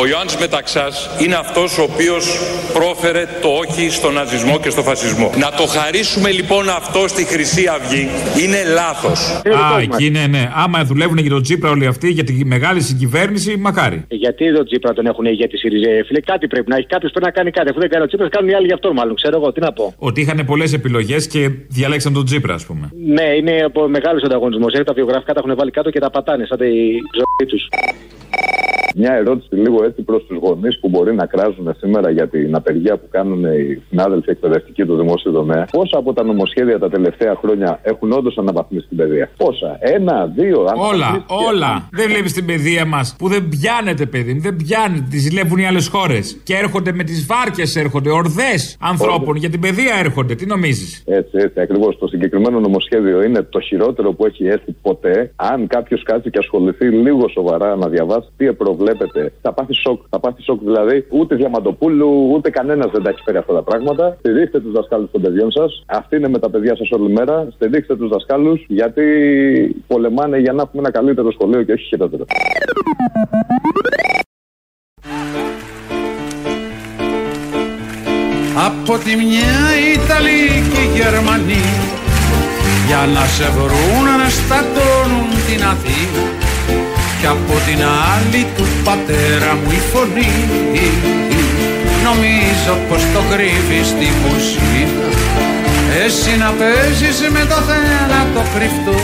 ο Ιωάννης Μεταξάς είναι αυτός ο οποίος πρόφερε το όχι στον ναζισμό και στο φασισμό. Να το χαρίσουμε λοιπόν αυτό στη Χρυσή Αυγή είναι λάθος. Α, εκεί ναι, ναι. Άμα δουλεύουν για τον Τσίπρα όλοι αυτοί, για τη μεγάλη συγκυβέρνηση, μακάρι. Ε, Γιατί τον Τσίπρα τον έχουν ηγέτη ΣΥΡΙΖΑ, ε, φίλε, κάτι πρέπει να έχει. Κάποιος πρέπει να κάνει κάτι. Αφού δεν κάνει ο Τσίπρα, κάνουν οι άλλοι γι' αυτό μάλλον. Ξέρω εγώ, τι να πω. Ότι είχαν πολλές επιλογές και διαλέξαν τον Τσίπρα, ας πούμε. Ναι, είναι από μεγάλος ανταγωνισμός. Τα βιογραφικά τα έχουν βάλει κάτω και τα πατάνε σαν τη ζωή τους. Μια ερώτηση λίγο έτσι προς τους γονείς που μπορεί να κράζουν σήμερα για την απεργία που κάνουν οι συνάδελφοι εκπαιδευτικοί του δημόσιου τομέα. Πόσα από τα νομοσχέδια τα τελευταία χρόνια έχουν όντως αναβαθμίσει την παιδεία; Πόσα; Ένα, δύο, αν Όλα, αναβαθμίσει- όλα. Δεν βλέπεις την παιδεία μας που δεν πιάνεται, παιδί μου. Δεν πιάνεται. Τη ζηλεύουν οι άλλες χώρες. Και έρχονται με τις βάρκες, έρχονται ορδές ανθρώπων. Για την παιδεία έρχονται. Τι νομίζεις; Έτσι, έτσι, ακριβώς. Το συγκεκριμένο νομοσχέδιο είναι το χειρότερο που έχει έρθει ποτέ. Αν κάποιος κάτσει και ασχοληθεί λίγο σοβαρά να διαβάσει τι προβλέπεται, θα πάθει σοκ. Θα πάθει σοκ δηλαδή. Ούτε Διαμαντοπούλου, ούτε κανένας δεν τα έχει φέρει αυτά τα πράγματα. Στηρίξτε τους δασκάλους των παιδιών σας. Αυτή είναι με τα παιδιά σας όλη μέρα. Στηρίξτε τους δασκάλους γιατί πολεμάνε για να έχουμε ένα καλύτερο σχολείο και όχι χειρότερο. Από τη μια Ιταλοί και οι Γερμανοί για να σε βρουν να στατώνουν την Αθήνα και από την άλλη του πατέρα μου η φωνή. Νομίζω πως το κρύβεις στη μουσίνα. Εσύ να παίζεις με το θάνατο κρυφτό.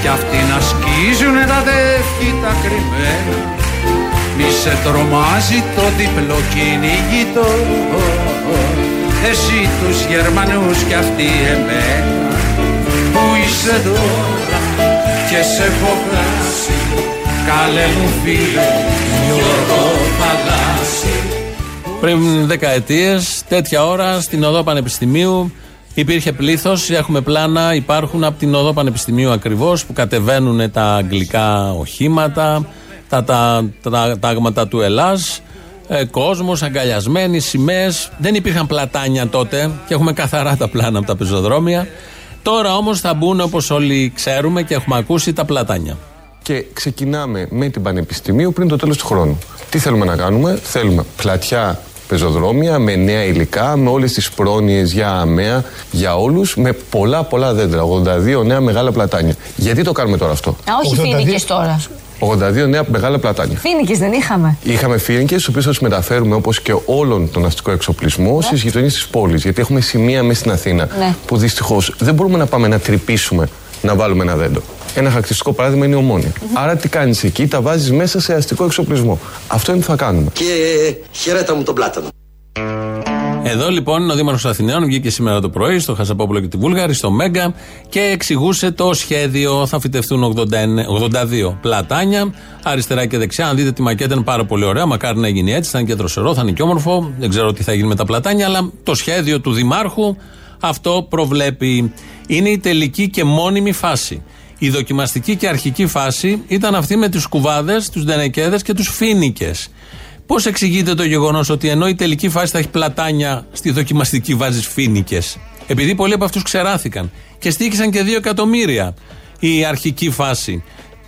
Κι αυτοί να σκίζουνε τα δεύχη τα κρυμμένα. Μη σε τρομάζει το διπλό κυνηγητό. Εσύ τους Γερμανούς κι αυτοί εμένα. Που είσαι τώρα και σε έχω χάσει Καλέ μου φίλε Γιώργο Παλάση Πριν δεκαετίες, τέτοια ώρα στην οδό Πανεπιστημίου υπήρχε πλήθος. Έχουμε πλάνα, υπάρχουν από την οδό Πανεπιστημίου ακριβώς που κατεβαίνουν τα αγγλικά οχήματα, τα, τα, τα τάγματα του Ελλάς ε, κόσμος, αγκαλιασμένοι, σημαίες. Δεν υπήρχαν πλατάνια τότε και έχουμε καθαρά τα πλάνα από τα πεζοδρόμια. Τώρα όμως θα μπουν όπως όλοι ξέρουμε και έχουμε ακούσει τα πλατάνια. Και ξεκινάμε με την Πανεπιστημίου πριν το τέλος του χρόνου. Τι θέλουμε να κάνουμε, θέλουμε πλατιά πεζοδρόμια, με νέα υλικά, με όλες τις πρόνοιες για αμαία, για όλους, με πολλά πολλά δέντρα, 82 νέα μεγάλα πλατάνια. Γιατί το κάνουμε τώρα αυτό; Α, όχι φοίνικες τώρα. 82 νέα μεγάλα πλατάνια. Φοίνικες δεν είχαμε. Είχαμε φοίνικε, του οποίους θα τους μεταφέρουμε όπως και όλον τον αστικό εξοπλισμό στις γειτονιέ της πόλης. Γιατί έχουμε σημεία μέσα στην Αθήνα Ναι. που δυστυχώς δεν μπορούμε να πάμε να τρυπήσουμε να βάλουμε ένα δέντρο. Ένα χαρακτηριστικό παράδειγμα είναι η ομονια Άρα τι κάνεις εκεί, τα βάζεις μέσα σε αστικό εξοπλισμό. Αυτό είναι που θα κάνουμε. Και χαιρέτα μου τον πλάτανο. Εδώ λοιπόν είναι ο Δήμαρχος Αθηναίων, βγήκε σήμερα το πρωί στο Χασαπόπουλο και τη Βούλγαρη, στο Μέγκα και εξηγούσε το σχέδιο. Θα φυτευτούν 81, 82 πλατάνια, αριστερά και δεξιά. Αν δείτε τη μακέτα είναι πάρα πολύ ωραία. Μακάρι να γίνει έτσι, θα είναι και δροσερό, θα είναι και όμορφο. Δεν ξέρω τι θα γίνει με τα πλατάνια, αλλά το σχέδιο του Δημάρχου αυτό προβλέπει. Είναι η τελική και μόνιμη φάση. Η δοκιμαστική και αρχική φάση ήταν αυτή με του κουβάδες, τους ντενεκέδες και τους φίνικες. Πώς εξηγείται το γεγονός ότι ενώ η τελική φάση θα έχει πλατάνια, στη δοκιμαστική βάζεις φίνικες; Επειδή πολλοί από αυτούς ξεράθηκαν και στήχησαν και 2 εκατομμύρια η αρχική φάση.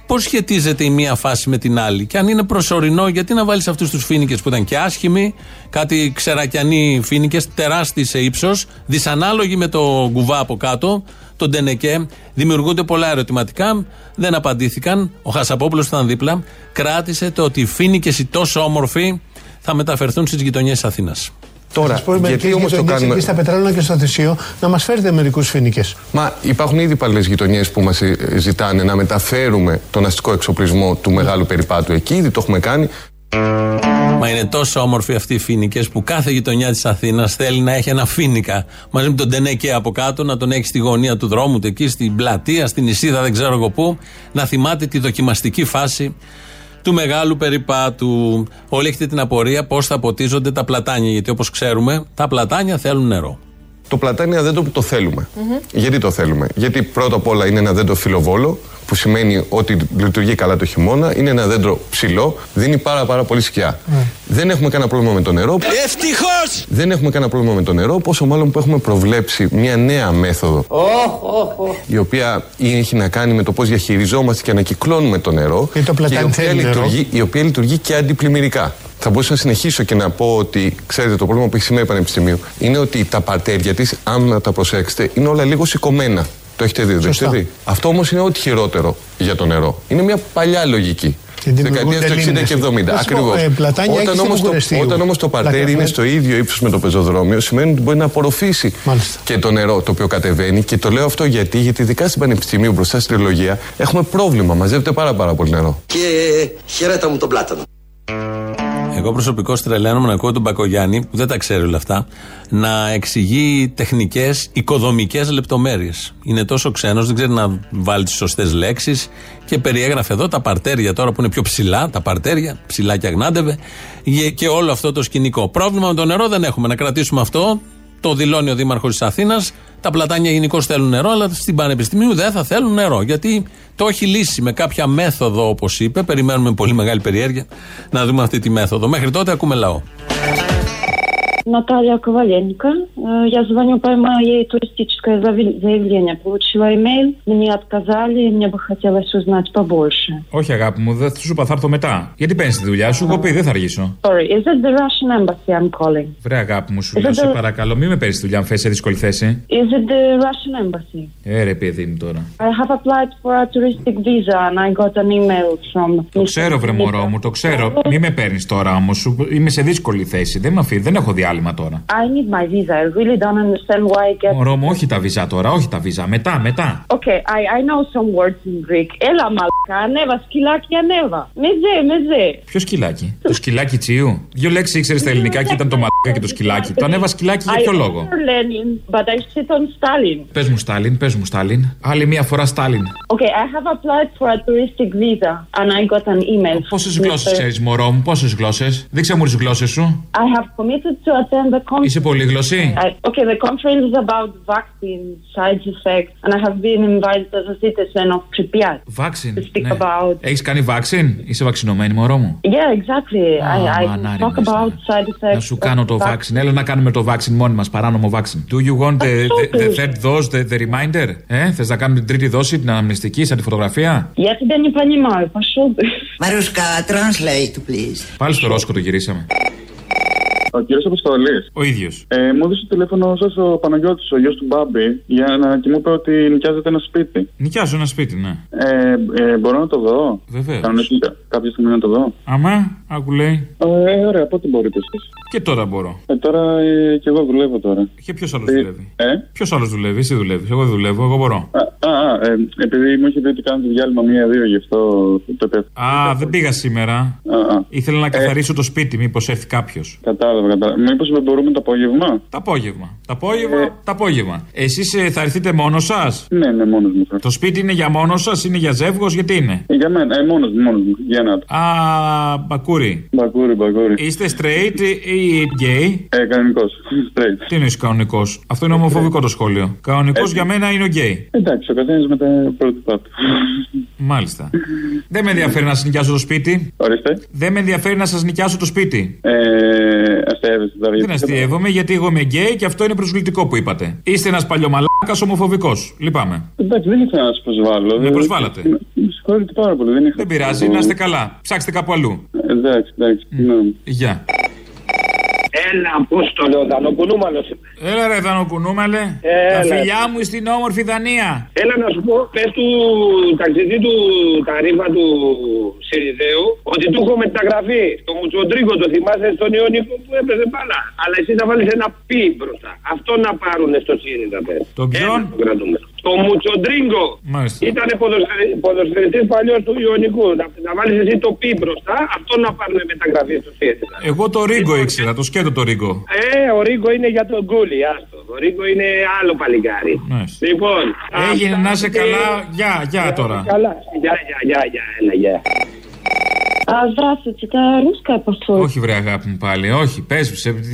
Πώς σχετίζεται η μία φάση με την άλλη, και αν είναι προσωρινό, γιατί να βάλεις αυτούς τους φίνικε που ήταν και άσχημοι, κάτι ξερακιανοί φίνικε, τεράστιοι σε ύψος, δυσανάλογοι με το κουβά από κάτω, τον Τενεκέ. Δημιουργούνται πολλά ερωτηματικά, δεν απαντήθηκαν. Ο Χασαπόπουλος ήταν δίπλα. Κράτησε το ότι οι φίνικε οι τόσο όμορφοι θα μεταφερθούν στις γειτονιές της Αθήνας. Τώρα, Σας πω μερικές γιατί όμως το γειτονιές κάνουμε. Εκεί στα Πετράλαινα και στο Θησίο να μας φέρετε μερικούς φοινικές. Μα υπάρχουν ήδη παλιέ γειτονιές που μας ζητάνε να μεταφέρουμε τον αστικό εξοπλισμό του μεγάλου περιπάτου εκεί. Ήδη το έχουμε κάνει. Μα είναι τόσο όμορφοι αυτοί οι φίνικε που κάθε γειτονιά της Αθήνας θέλει να έχει ένα φίνικα. Μαζί με τον Τενέκε από κάτω, να τον έχει στη γωνία του δρόμου του, εκεί στην πλατεία, στην Ισίδα, δεν ξέρω εγώ πού, να θυμάται τη δοκιμαστική φάση του μεγάλου περιπάτου. Όλοι έχετε την απορία πώς θα ποτίζονται τα πλατάνια. Γιατί όπως ξέρουμε, τα πλατάνια θέλουν νερό. Το πλατάνι είναι ένα δέντρο που το θελουμε Γιατί το θέλουμε; Γιατί πρώτα απ' όλα είναι ένα δέντρο φιλοβόλο, που σημαίνει ότι λειτουργεί καλά το χειμώνα. Είναι ένα δέντρο ψηλό, δίνει πάρα, πάρα πολύ σκιά. Δεν έχουμε κανένα πρόβλημα με το νερό. Ευτυχώς! Δεν έχουμε κανένα πρόβλημα με το νερό, πόσο μάλλον που έχουμε προβλέψει μια νέα μέθοδο η οποία έχει να κάνει με το πώς διαχειριζόμαστε και ανακυκλώνουμε το νερό. Γιατί το πλατάνι και η οποία, θέλει νερό. λειτουργεί, η οποία λειτουργεί και αντιπλημμυρικά. Θα μπορούσα να συνεχίσω και να πω ότι, ξέρετε, το πρόβλημα που έχει σήμερα η Πανεπιστημίου είναι ότι τα πατέρια της, αν τα προσέξετε, είναι όλα λίγο σηκωμένα. Το έχετε δει, δεν το Σωστά. έχετε δει; Αυτό όμως είναι ό,τι χειρότερο για το νερό. Είναι μια παλιά λογική. δημιουργούνται Δεκαετία του 60 και λίμνες. 70. Να σου πω, Ακριβώ. ε, Πλατάνια Όταν έχεις όμως στο το, Βουκουρεστίου. όταν όμως το παρτέρι Πλατάνια. είναι στο ίδιο ύψος με το πεζοδρόμιο, σημαίνει ότι μπορεί να απορροφήσει και το νερό το οποίο κατεβαίνει. Και το λέω αυτό γιατί, γιατί ειδικά στην Πανεπιστημίου μπροστά στην τριλογία έχουμε πρόβλημα. Μαζεύεται πάρα, πάρα πολύ νερό. Και χαιρέτα μου τον πλάτανο. Εγώ προσωπικώς τρελαίνομαι να ακούω τον Μπακογιάννη, που δεν τα ξέρει όλα αυτά, να εξηγεί τεχνικές, οικοδομικές λεπτομέρειες. Είναι τόσο ξένος, δεν ξέρει να βάλει τις σωστές λέξεις και περιέγραφε εδώ τα παρτέρια τώρα που είναι πιο ψηλά, τα παρτέρια, ψηλά και αγνάντευε, γε- και όλο αυτό το σκηνικό. Πρόβλημα με το νερό δεν έχουμε. Να κρατήσουμε αυτό. Το δηλώνει ο Δήμαρχος της Αθήνας. Τα πλατάνια γενικώ θέλουν νερό, αλλά στην Πανεπιστημίου δεν θα θέλουν νερό. Γιατί το έχει λύσει με κάποια μέθοδο, όπως είπε. Περιμένουμε με πολύ μεγάλη περιέργεια να δούμε αυτή τη μέθοδο. Μέχρι τότε ακούμε λαό. Наталья Коваленко. Э, Я звоню по моей туристическое зави- заявление. Получила имейл, мне отказали, мне бы хотелось узнать побольше. Όχι, αγάπη μου, δεν σου είπα, θα έρθω μετά. Γιατί παίρνει τη δουλειά σου, έχω πει, δεν θα αργήσω. Sorry, is it the Russian embassy I'm calling? Βρε, αγάπη μου, σου Is λέω, it σε the- παρακαλώ, μην με παίρνει τη δουλειά, αν φέρει σε δύσκολη θέση. Is it the Russian embassy? Ε, ρε, παιδί μου τώρα. I have applied for a touristic visa and I got an email from... Το ξέρω, βρε μωρό μου, το ξέρω. Μην με παίρνει τώρα όμω. Είμαι σε δύσκολη θέση. Δεν με αφήνει, δεν έχω διάλειμμα τώρα. I need my visa. I really don't understand why I get... Μωρό μου, όχι τα βίζα τώρα, όχι τα βίζα. Μετά, μετά. Okay, I, I know some words in Greek. Έλα μαλακά, ανέβα, σκυλάκι, ανέβα. Με ζε, με ζε. Ποιο σκυλάκι, το σκυλάκι τσίου; Δύο λέξεις ήξερες στα ελληνικά και ήταν το μαλάκα και το σκυλάκι. Το ανέβα σκυλάκι για ποιο I λόγο; prefer Lenin, but I sit on Stalin. Πες μου Στάλιν, πες μου Στάλιν. Άλλη μία φορά Στάλιν. Okay, I have applied for a touristic visa and I got an email. Πόσες γλώσσες ξέρεις, μωρό μου, πόσες γλώσσες; Δείξε μου τις γλώσσες σου. I have committed to attend the conference. Είσαι πολύγλωση. I, okay, the conference is about vaccine side effects, and I have been invited as a citizen of Pripyat. Βάξιν. To speak about. Έχει κάνει βάξιν, είσαι βαξινωμένη, μωρό μου. Yeah, exactly. I, I μανάρι talk about side effects. Να σου κάνω το of vac- βάξιν. Έλα να κάνουμε το βάξιν μόνοι μα, παράνομο βάξιν. Do you want the, the, the third dose, the, the reminder? Ε, θε να κάνουμε την τρίτη δόση, την αναμνηστική, σαν τη φωτογραφία. Я тебя не понимаю, пошел ты. Μαρούσκα, translate, please. Πάλι στο Ρόσκο το γυρίσαμε. Ο κύριος Αποστολή. Ο ίδιος. Ε, μου έδωσε το τηλέφωνο σας ο Παναγιώτης, ο γιος του Μπάμπη, για να και μου είπε ότι νοικιάζεται ένα σπίτι. Νοικιάζω ένα σπίτι, ναι. Ε, ε, μπορώ να το δω; Βεβαίως. Κανονικά κάποια στιγμή να το δω. Αμά, άκου λέει. Ε, ωραία, πότε μπορείτε εσείς; Και τώρα μπορώ. Ε, τώρα ε, και εγώ δουλεύω τώρα. Και ποιος άλλος Ε, δουλεύει; Ε; Ποιος άλλος δουλεύει, εσύ δουλεύεις. Εγώ δεν δουλεύω, εγώ μπορώ. Α, α, ε, επειδή μου είχε πει ότι κάνετε διάλειμμα μία-δύο, γι' αυτό το πέφτω. Α, δεν πήγα σήμερα. Α, α. Ήθελα να καθαρίσω το σπίτι, μήπως έρθει κάποιος. Κατάλαβα, κατάλαβα. Μήπως δεν μπορούμε το απόγευμα; Το απόγευμα. Το απόγευμα, το απόγευμα. Εσείς θα έρθετε μόνος σας; Ναι, ναι, μόνος μου. Το σπίτι είναι για μόνος σας, είναι για ζεύγος, γιατί είναι; Ε, Για μένα, ε, μόνος μου, μόνος μου. Για να το. Α, μπακούρι. Μπακούρι, μπακούρι. Είστε straight ή gay; Ε, κανονικός. Straight. Τι εννοείς κανονικός; Αυτό είναι ομοφοβικό το σχόλιο. Κανονικός για μένα είναι ο γκέι. Εντάξει, ο καθένας με τα πρότυπά του. Μάλιστα. Δεν με ενδιαφέρει να σας νοικιάσω το σπίτι. Ορίστε. Δεν με ενδιαφέρει να σας νοικιάσω το σπίτι. Ε, αστείευεσαι τώρα. Δεν αστείευομαι γιατί εγώ είμαι γκέι και αυτό είναι προσβλητικό που είπατε. Είστε ένας παλιωμαλάκα ομοφοβικός. Λυπάμαι. Εντάξει, δεν ήθελα να σας προσβάλλω. Με προσβάλλατε. Με συγχωρείτε πάρα πολύ. Δεν, είχα... Δεν πειράζει, να είστε καλά. Ψάξτε κάπου αλλού. Ε, Εντάξει, εντάξει. ναι. Γεια. Έλα, Απόστολο, δανοκουνούμαλος. Έλα ρε δανοκουνούμαλε. Τα Έλα. φιλιά μου στην όμορφη Δανία. Έλα να σου πω, πες του ταξιδί του ταρήφα του Σιριδέου ότι του έχω μεταγραφεί στο Μουτσοντρίγκο, το θυμάσαι στον Ιωνικό που έπαιζε μπάλα. Αλλά εσύ θα βάλεις ένα πι μπροστά. Αυτό να πάρουν στο ΣΥΡΙΖΑ πες. Το ποιον; Ένα το κρατούμε. Το Μουτσοντρίγκο. Μάλιστα. Ήταν ποδοσφαιριστής παλιός του Ιωνικού. Να, να βάλεις εσύ το πι μπροστά, αυτό να πάρουν μεταγραφή στο ΣΥΡΙΖΑ. Εγώ το ρίγκο ήξερα, το σκέτο το ρίγκο. Ε, ο Ρίγκο είναι για τον Γκούλι, άστο. Ο Ρίγκο είναι άλλο παλικάρι. Μάλιστα. Λοιπόν. Έγινε αυτά να είσαι και- καλά. Γεια, γεια τώρα. Καλά. Γεια, γεια, γεια, γεια, έλα, γεια. А, здравствуйте, это русская пословица? Όχι, βρε αγάπη μου πάλι, όχι. Πε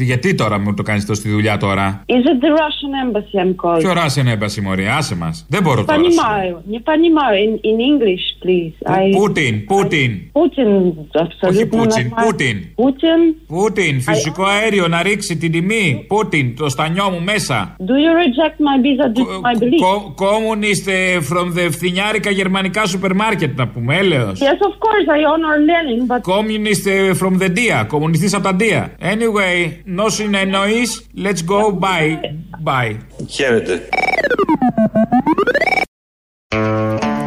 γιατί τώρα μου το κάνει τόσο στη δουλειά τώρα. Is it the Russian embassy I'm calling? Ποιο ράσεν έμπαση, Μωρή, άσε μα. Δεν μπορώ τώρα. Понимаю, не понимаю. In, in English, please. I... Πούτιν, Πούτιν. Πούτιν, Όχι абсолютно Πούτσιν, нормально. Πούτιν. Πούτιν. Πούτιν, φυσικό αέριο να ρίξει την τιμή. Πούτιν, το στανιό μου μέσα. Do you reject my visa due to my belief? Κο- Κόμουνιστ ε, from the φθινιάρικα γερμανικά σούπερ μάρκετ να πούμε, έλεος. Yes, of course, I honor Lenin, but Communist ε, from the dia, κομμουνιστής από τα dia. Anyway, no συνεννοείς, let's go, bye, bye. Χαίρετε.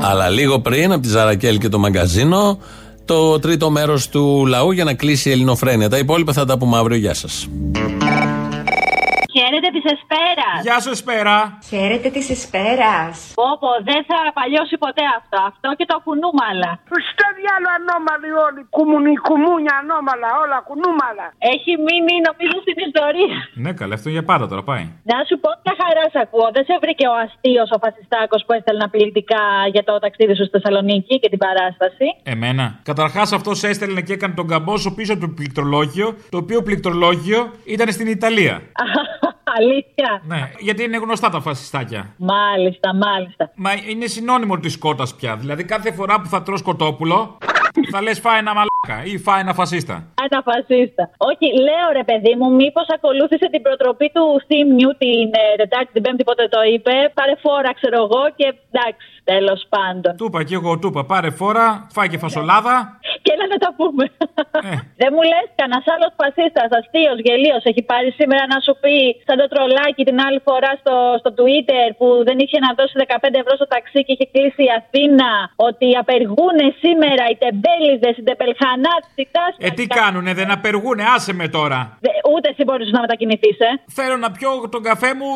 Αλλά λίγο πριν από τη Ζαρακέλ και το μαγκαζίνο, το τρίτο μέρος του λαού για να κλείσει η ελληνοφρένεια. Τα υπόλοιπα θα τα πούμε αύριο. Γεια σας. Χαίρετε της Εσπέρας. Γεια σου, Εσπέρα. Χαίρετε της Εσπέρας. Πόπο, δεν θα παλιώσει ποτέ αυτό. Αυτό και το κουνούμαλα. Στο διάλογο ανώμαλοι όλοι. Κουμουνι, κουμούνια ανώμαλα, όλα κουνούμαλα. Έχει μείνει νομίζω στην ιστορία. Ναι, καλά, αυτό για πάντα τώρα πάει. Να σου πω μια χαρά σ' ακούω. Δεν σε βρήκε ο αστείος ο φασιστάκος που έστελνε απειλητικά για το ταξίδι σου στη Θεσσαλονίκη και την παράσταση; Εμένα. Καταρχάς αυτός έστελνε και έκανε τον καμπόσο πίσω από το πληκτρολόγιο, το οποίο πληκτρολόγιο ήταν στην Ιταλία. Αλήθεια. Ναι, γιατί είναι γνωστά τα φασιστάκια. Μάλιστα, μάλιστα. Μα είναι συνώνυμο της κότα πια. Δηλαδή κάθε φορά που θα τρως κοτόπουλο, θα λες φάει ένα μαλάκα ή φάει ένα φασίστα. Ένα φασίστα. Όχι, λέω ρε παιδί μου, μήπως ακολούθησε την προτροπή του Θήμιου την ε, Τετάρτη, την Πέμπτη, πότε το είπε. Πάρε φόρα, ξέρω εγώ και εντάξει, τέλος πάντων. Του είπα και εγώ, του είπα, πάρε φόρα, φάει και φασολάδα. Και έλα να τα πούμε. Δεν μου λες, κανένας άλλος φασίστας, αστείος, γελίος, έχει πάρει σήμερα να σου πει σαν το τρολάκι την άλλη φορά στο, στο Twitter που δεν είχε να δώσει 15 ευρώ στο ταξί και είχε κλείσει η Αθήνα ότι απεργούν σήμερα οι τεμπέληδες, οι τεμπελχανάτε, οι τάσει. Ε, τι κάνουνε, δεν απεργούνε, άσε με τώρα. Ούτε εσύ μπορεί να μετακινηθείς, ε. Θέλω να πιω τον καφέ μου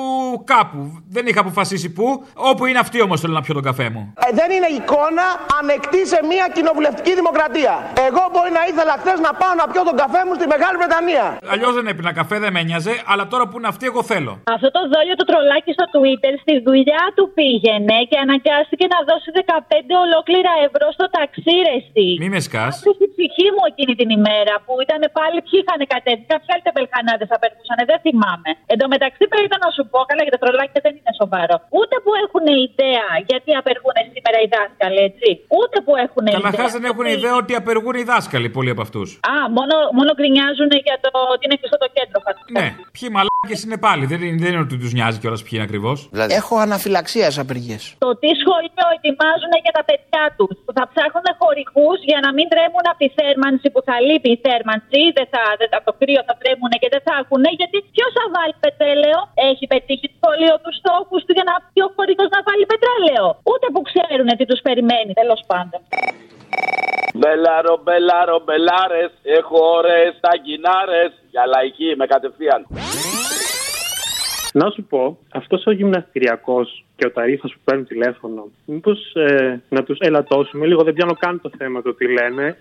κάπου. Δεν είχα αποφασίσει πού. Όπου είναι αυτή όμως θέλω να πιω τον καφέ μου. Ε, δεν είναι εικόνα ανεκτή σε μια κοινοβουλευτική δημοκρατία. Εγώ μπορεί να ήθελα χθες να πάω να πιω τον καφέ μου στη Μεγάλη Βρετανία. Αλλιώς δεν έπεινα καφέ, δεν με νοιάζε, αλλά τώρα που είναι αυτή, εγώ θέλω. Αυτό το δόλιο του τρολάκι στο Twitter στη δουλειά του πήγαινε και αναγκάστηκε να δώσει 15 ολόκληρα ευρώ στο ταξί, ρε εσύ. Μη με σκάς. Στη ψυχή μου εκείνη την ημέρα που ήταν πάλι ποιοι είχαν κατέβει. Κάποιοι άλλοι τεμπελχανάτε απέρχουσαν, δεν θυμάμαι. Εν τω μεταξύ πρέπει να σου πω, καλά για τα τρολάκια δεν είναι σοβαρό. Ούτε που έχουν ιδέα γιατί απεργούν σήμερα οι δάσκαλοι, έτσι. Ούτε που έχουν ιδέα. Καταρχάς δεν έχουν ιδέα ότι απεργούν οι δάσκαλοι πολλοί από αυτούς. Α, μόνο, μόνο γκρινιάζουν για το ότι είναι κλειστό το κέντρο, φαντάζομαι. Ναι, ποιοι μαλάκες είναι πάλι. Δεν, είναι- δεν είναι ότι τους νοιάζει κιόλας ποιοι είναι ακριβώς. Έχω αναφυλαξίας στι απεργίες. Το τι σχολείο ετοιμάζουν για τα παιδιά τους. Που θα ψάχνουν χορηγούς για να μην τρέμουν από τη θέρμανση που θα λείπει η θέρμανση. Δεν θα, δεν, από το κρύο θα τρέμουν και δεν θα έχουν. Γιατί ποιος θα βάλει πετρέλαιο; Έχει πετύχει το σχολείο τους στόχους του για να πει ο χορηγός να βάλει πετρέλαιο; Ούτε που ξέρουν τι τους περιμένει, τέλος πάντων. Μπελάρο, μπελάρο, μπελάρες. Έχω ώρε ταγκινάρες. Για λαϊκή με κατευθείαν. Να σου πω, αυτός ο γυμναστηριακός και ο ταρήφα που παίρνουν τηλέφωνο, μήπως ε, να τους ελαττώσουμε λίγο, δεν πιάνω καν το θέμα το τι λένε.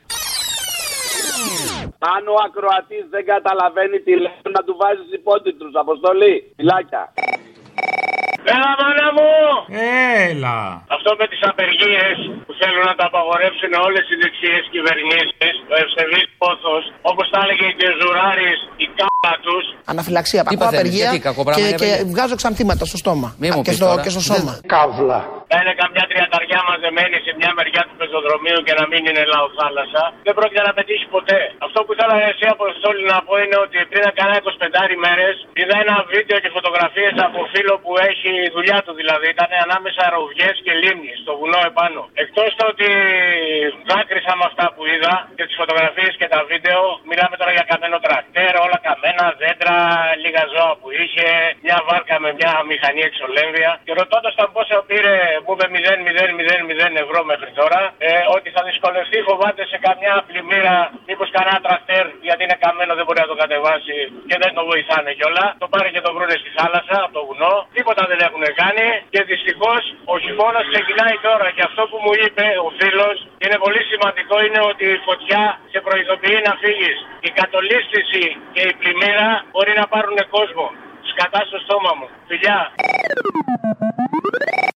Αν ο ακροατής δεν καταλαβαίνει τι λέει, να του βάζεις υπότιτλους. Αποστολή. Φυλάκια. Έλα, μάνα μου! Έλα. Αυτό με τις απεργίες που θέλουν να τα απαγορεύσουν όλες οι δεξιές κυβερνήσεις, το ευσεβής πόθος, όπως τα έλεγε και ο Ζουράρης, η κάπα τους. Αναφυλαξία, Τι ακούω παθαίνεις, απεργία γιατί, κακό πράγμα και, είναι και απεργία; βγάζω ξανθήματα στο στόμα Μη μου Α, και, πεις στο, τώρα. και στο σώμα. Καύλα. Να είναι καμιά τριανταριά μαζεμένη σε μια μεριά του πεζοδρομίου και να μην είναι λαοθάλασσα, δεν πρόκειται να πετύχει ποτέ. Αυτό που ήθελα εσύ Αποστόλη να πω είναι ότι πριν κάνα 25 μέρες είδα ένα βίντεο και φωτογραφίες από φίλο που έχει δουλειά του δηλαδή. Ήταν ανάμεσα ροβιές και λίμνη στο βουνό επάνω. Εκτός το ότι δάκρυσα με αυτά που είδα και τις φωτογραφίες και τα βίντεο, μιλάμε τώρα για καμένο τρακτέρ, όλα καμένα, δέντρα, λίγα ζώα που είχε, μια βάρκα με μια μηχανή εξολέμβια. Και ρωτώντας τον πόσο πήρε, μου είπε 0,000 ευρώ μέχρι τώρα, ε, ότι θα δυσκολευτεί φοβάται σε καμιά πλημμύρα, μήπως κανένα τρακτέρ, γιατί είναι καμένο, δεν μπορεί να το κατεβάσει και δεν το βοηθάνε κιόλα. Το πάρε και το βρούνε στη θάλασσα, από το βουνό. Τίποτα δεν έχουν κάνει και δυστυχώς ο χειμώνας ξεκινάει τώρα. Και αυτό που μου είπε ο φίλος είναι πολύ σημαντικό είναι ότι η φωτιά σε προειδοποιεί να φύγεις. Η κατολίσθηση και η πλημμύρα μπορεί να πάρουν κόσμο. Σκατά στο στόμα μου. Φιλιά.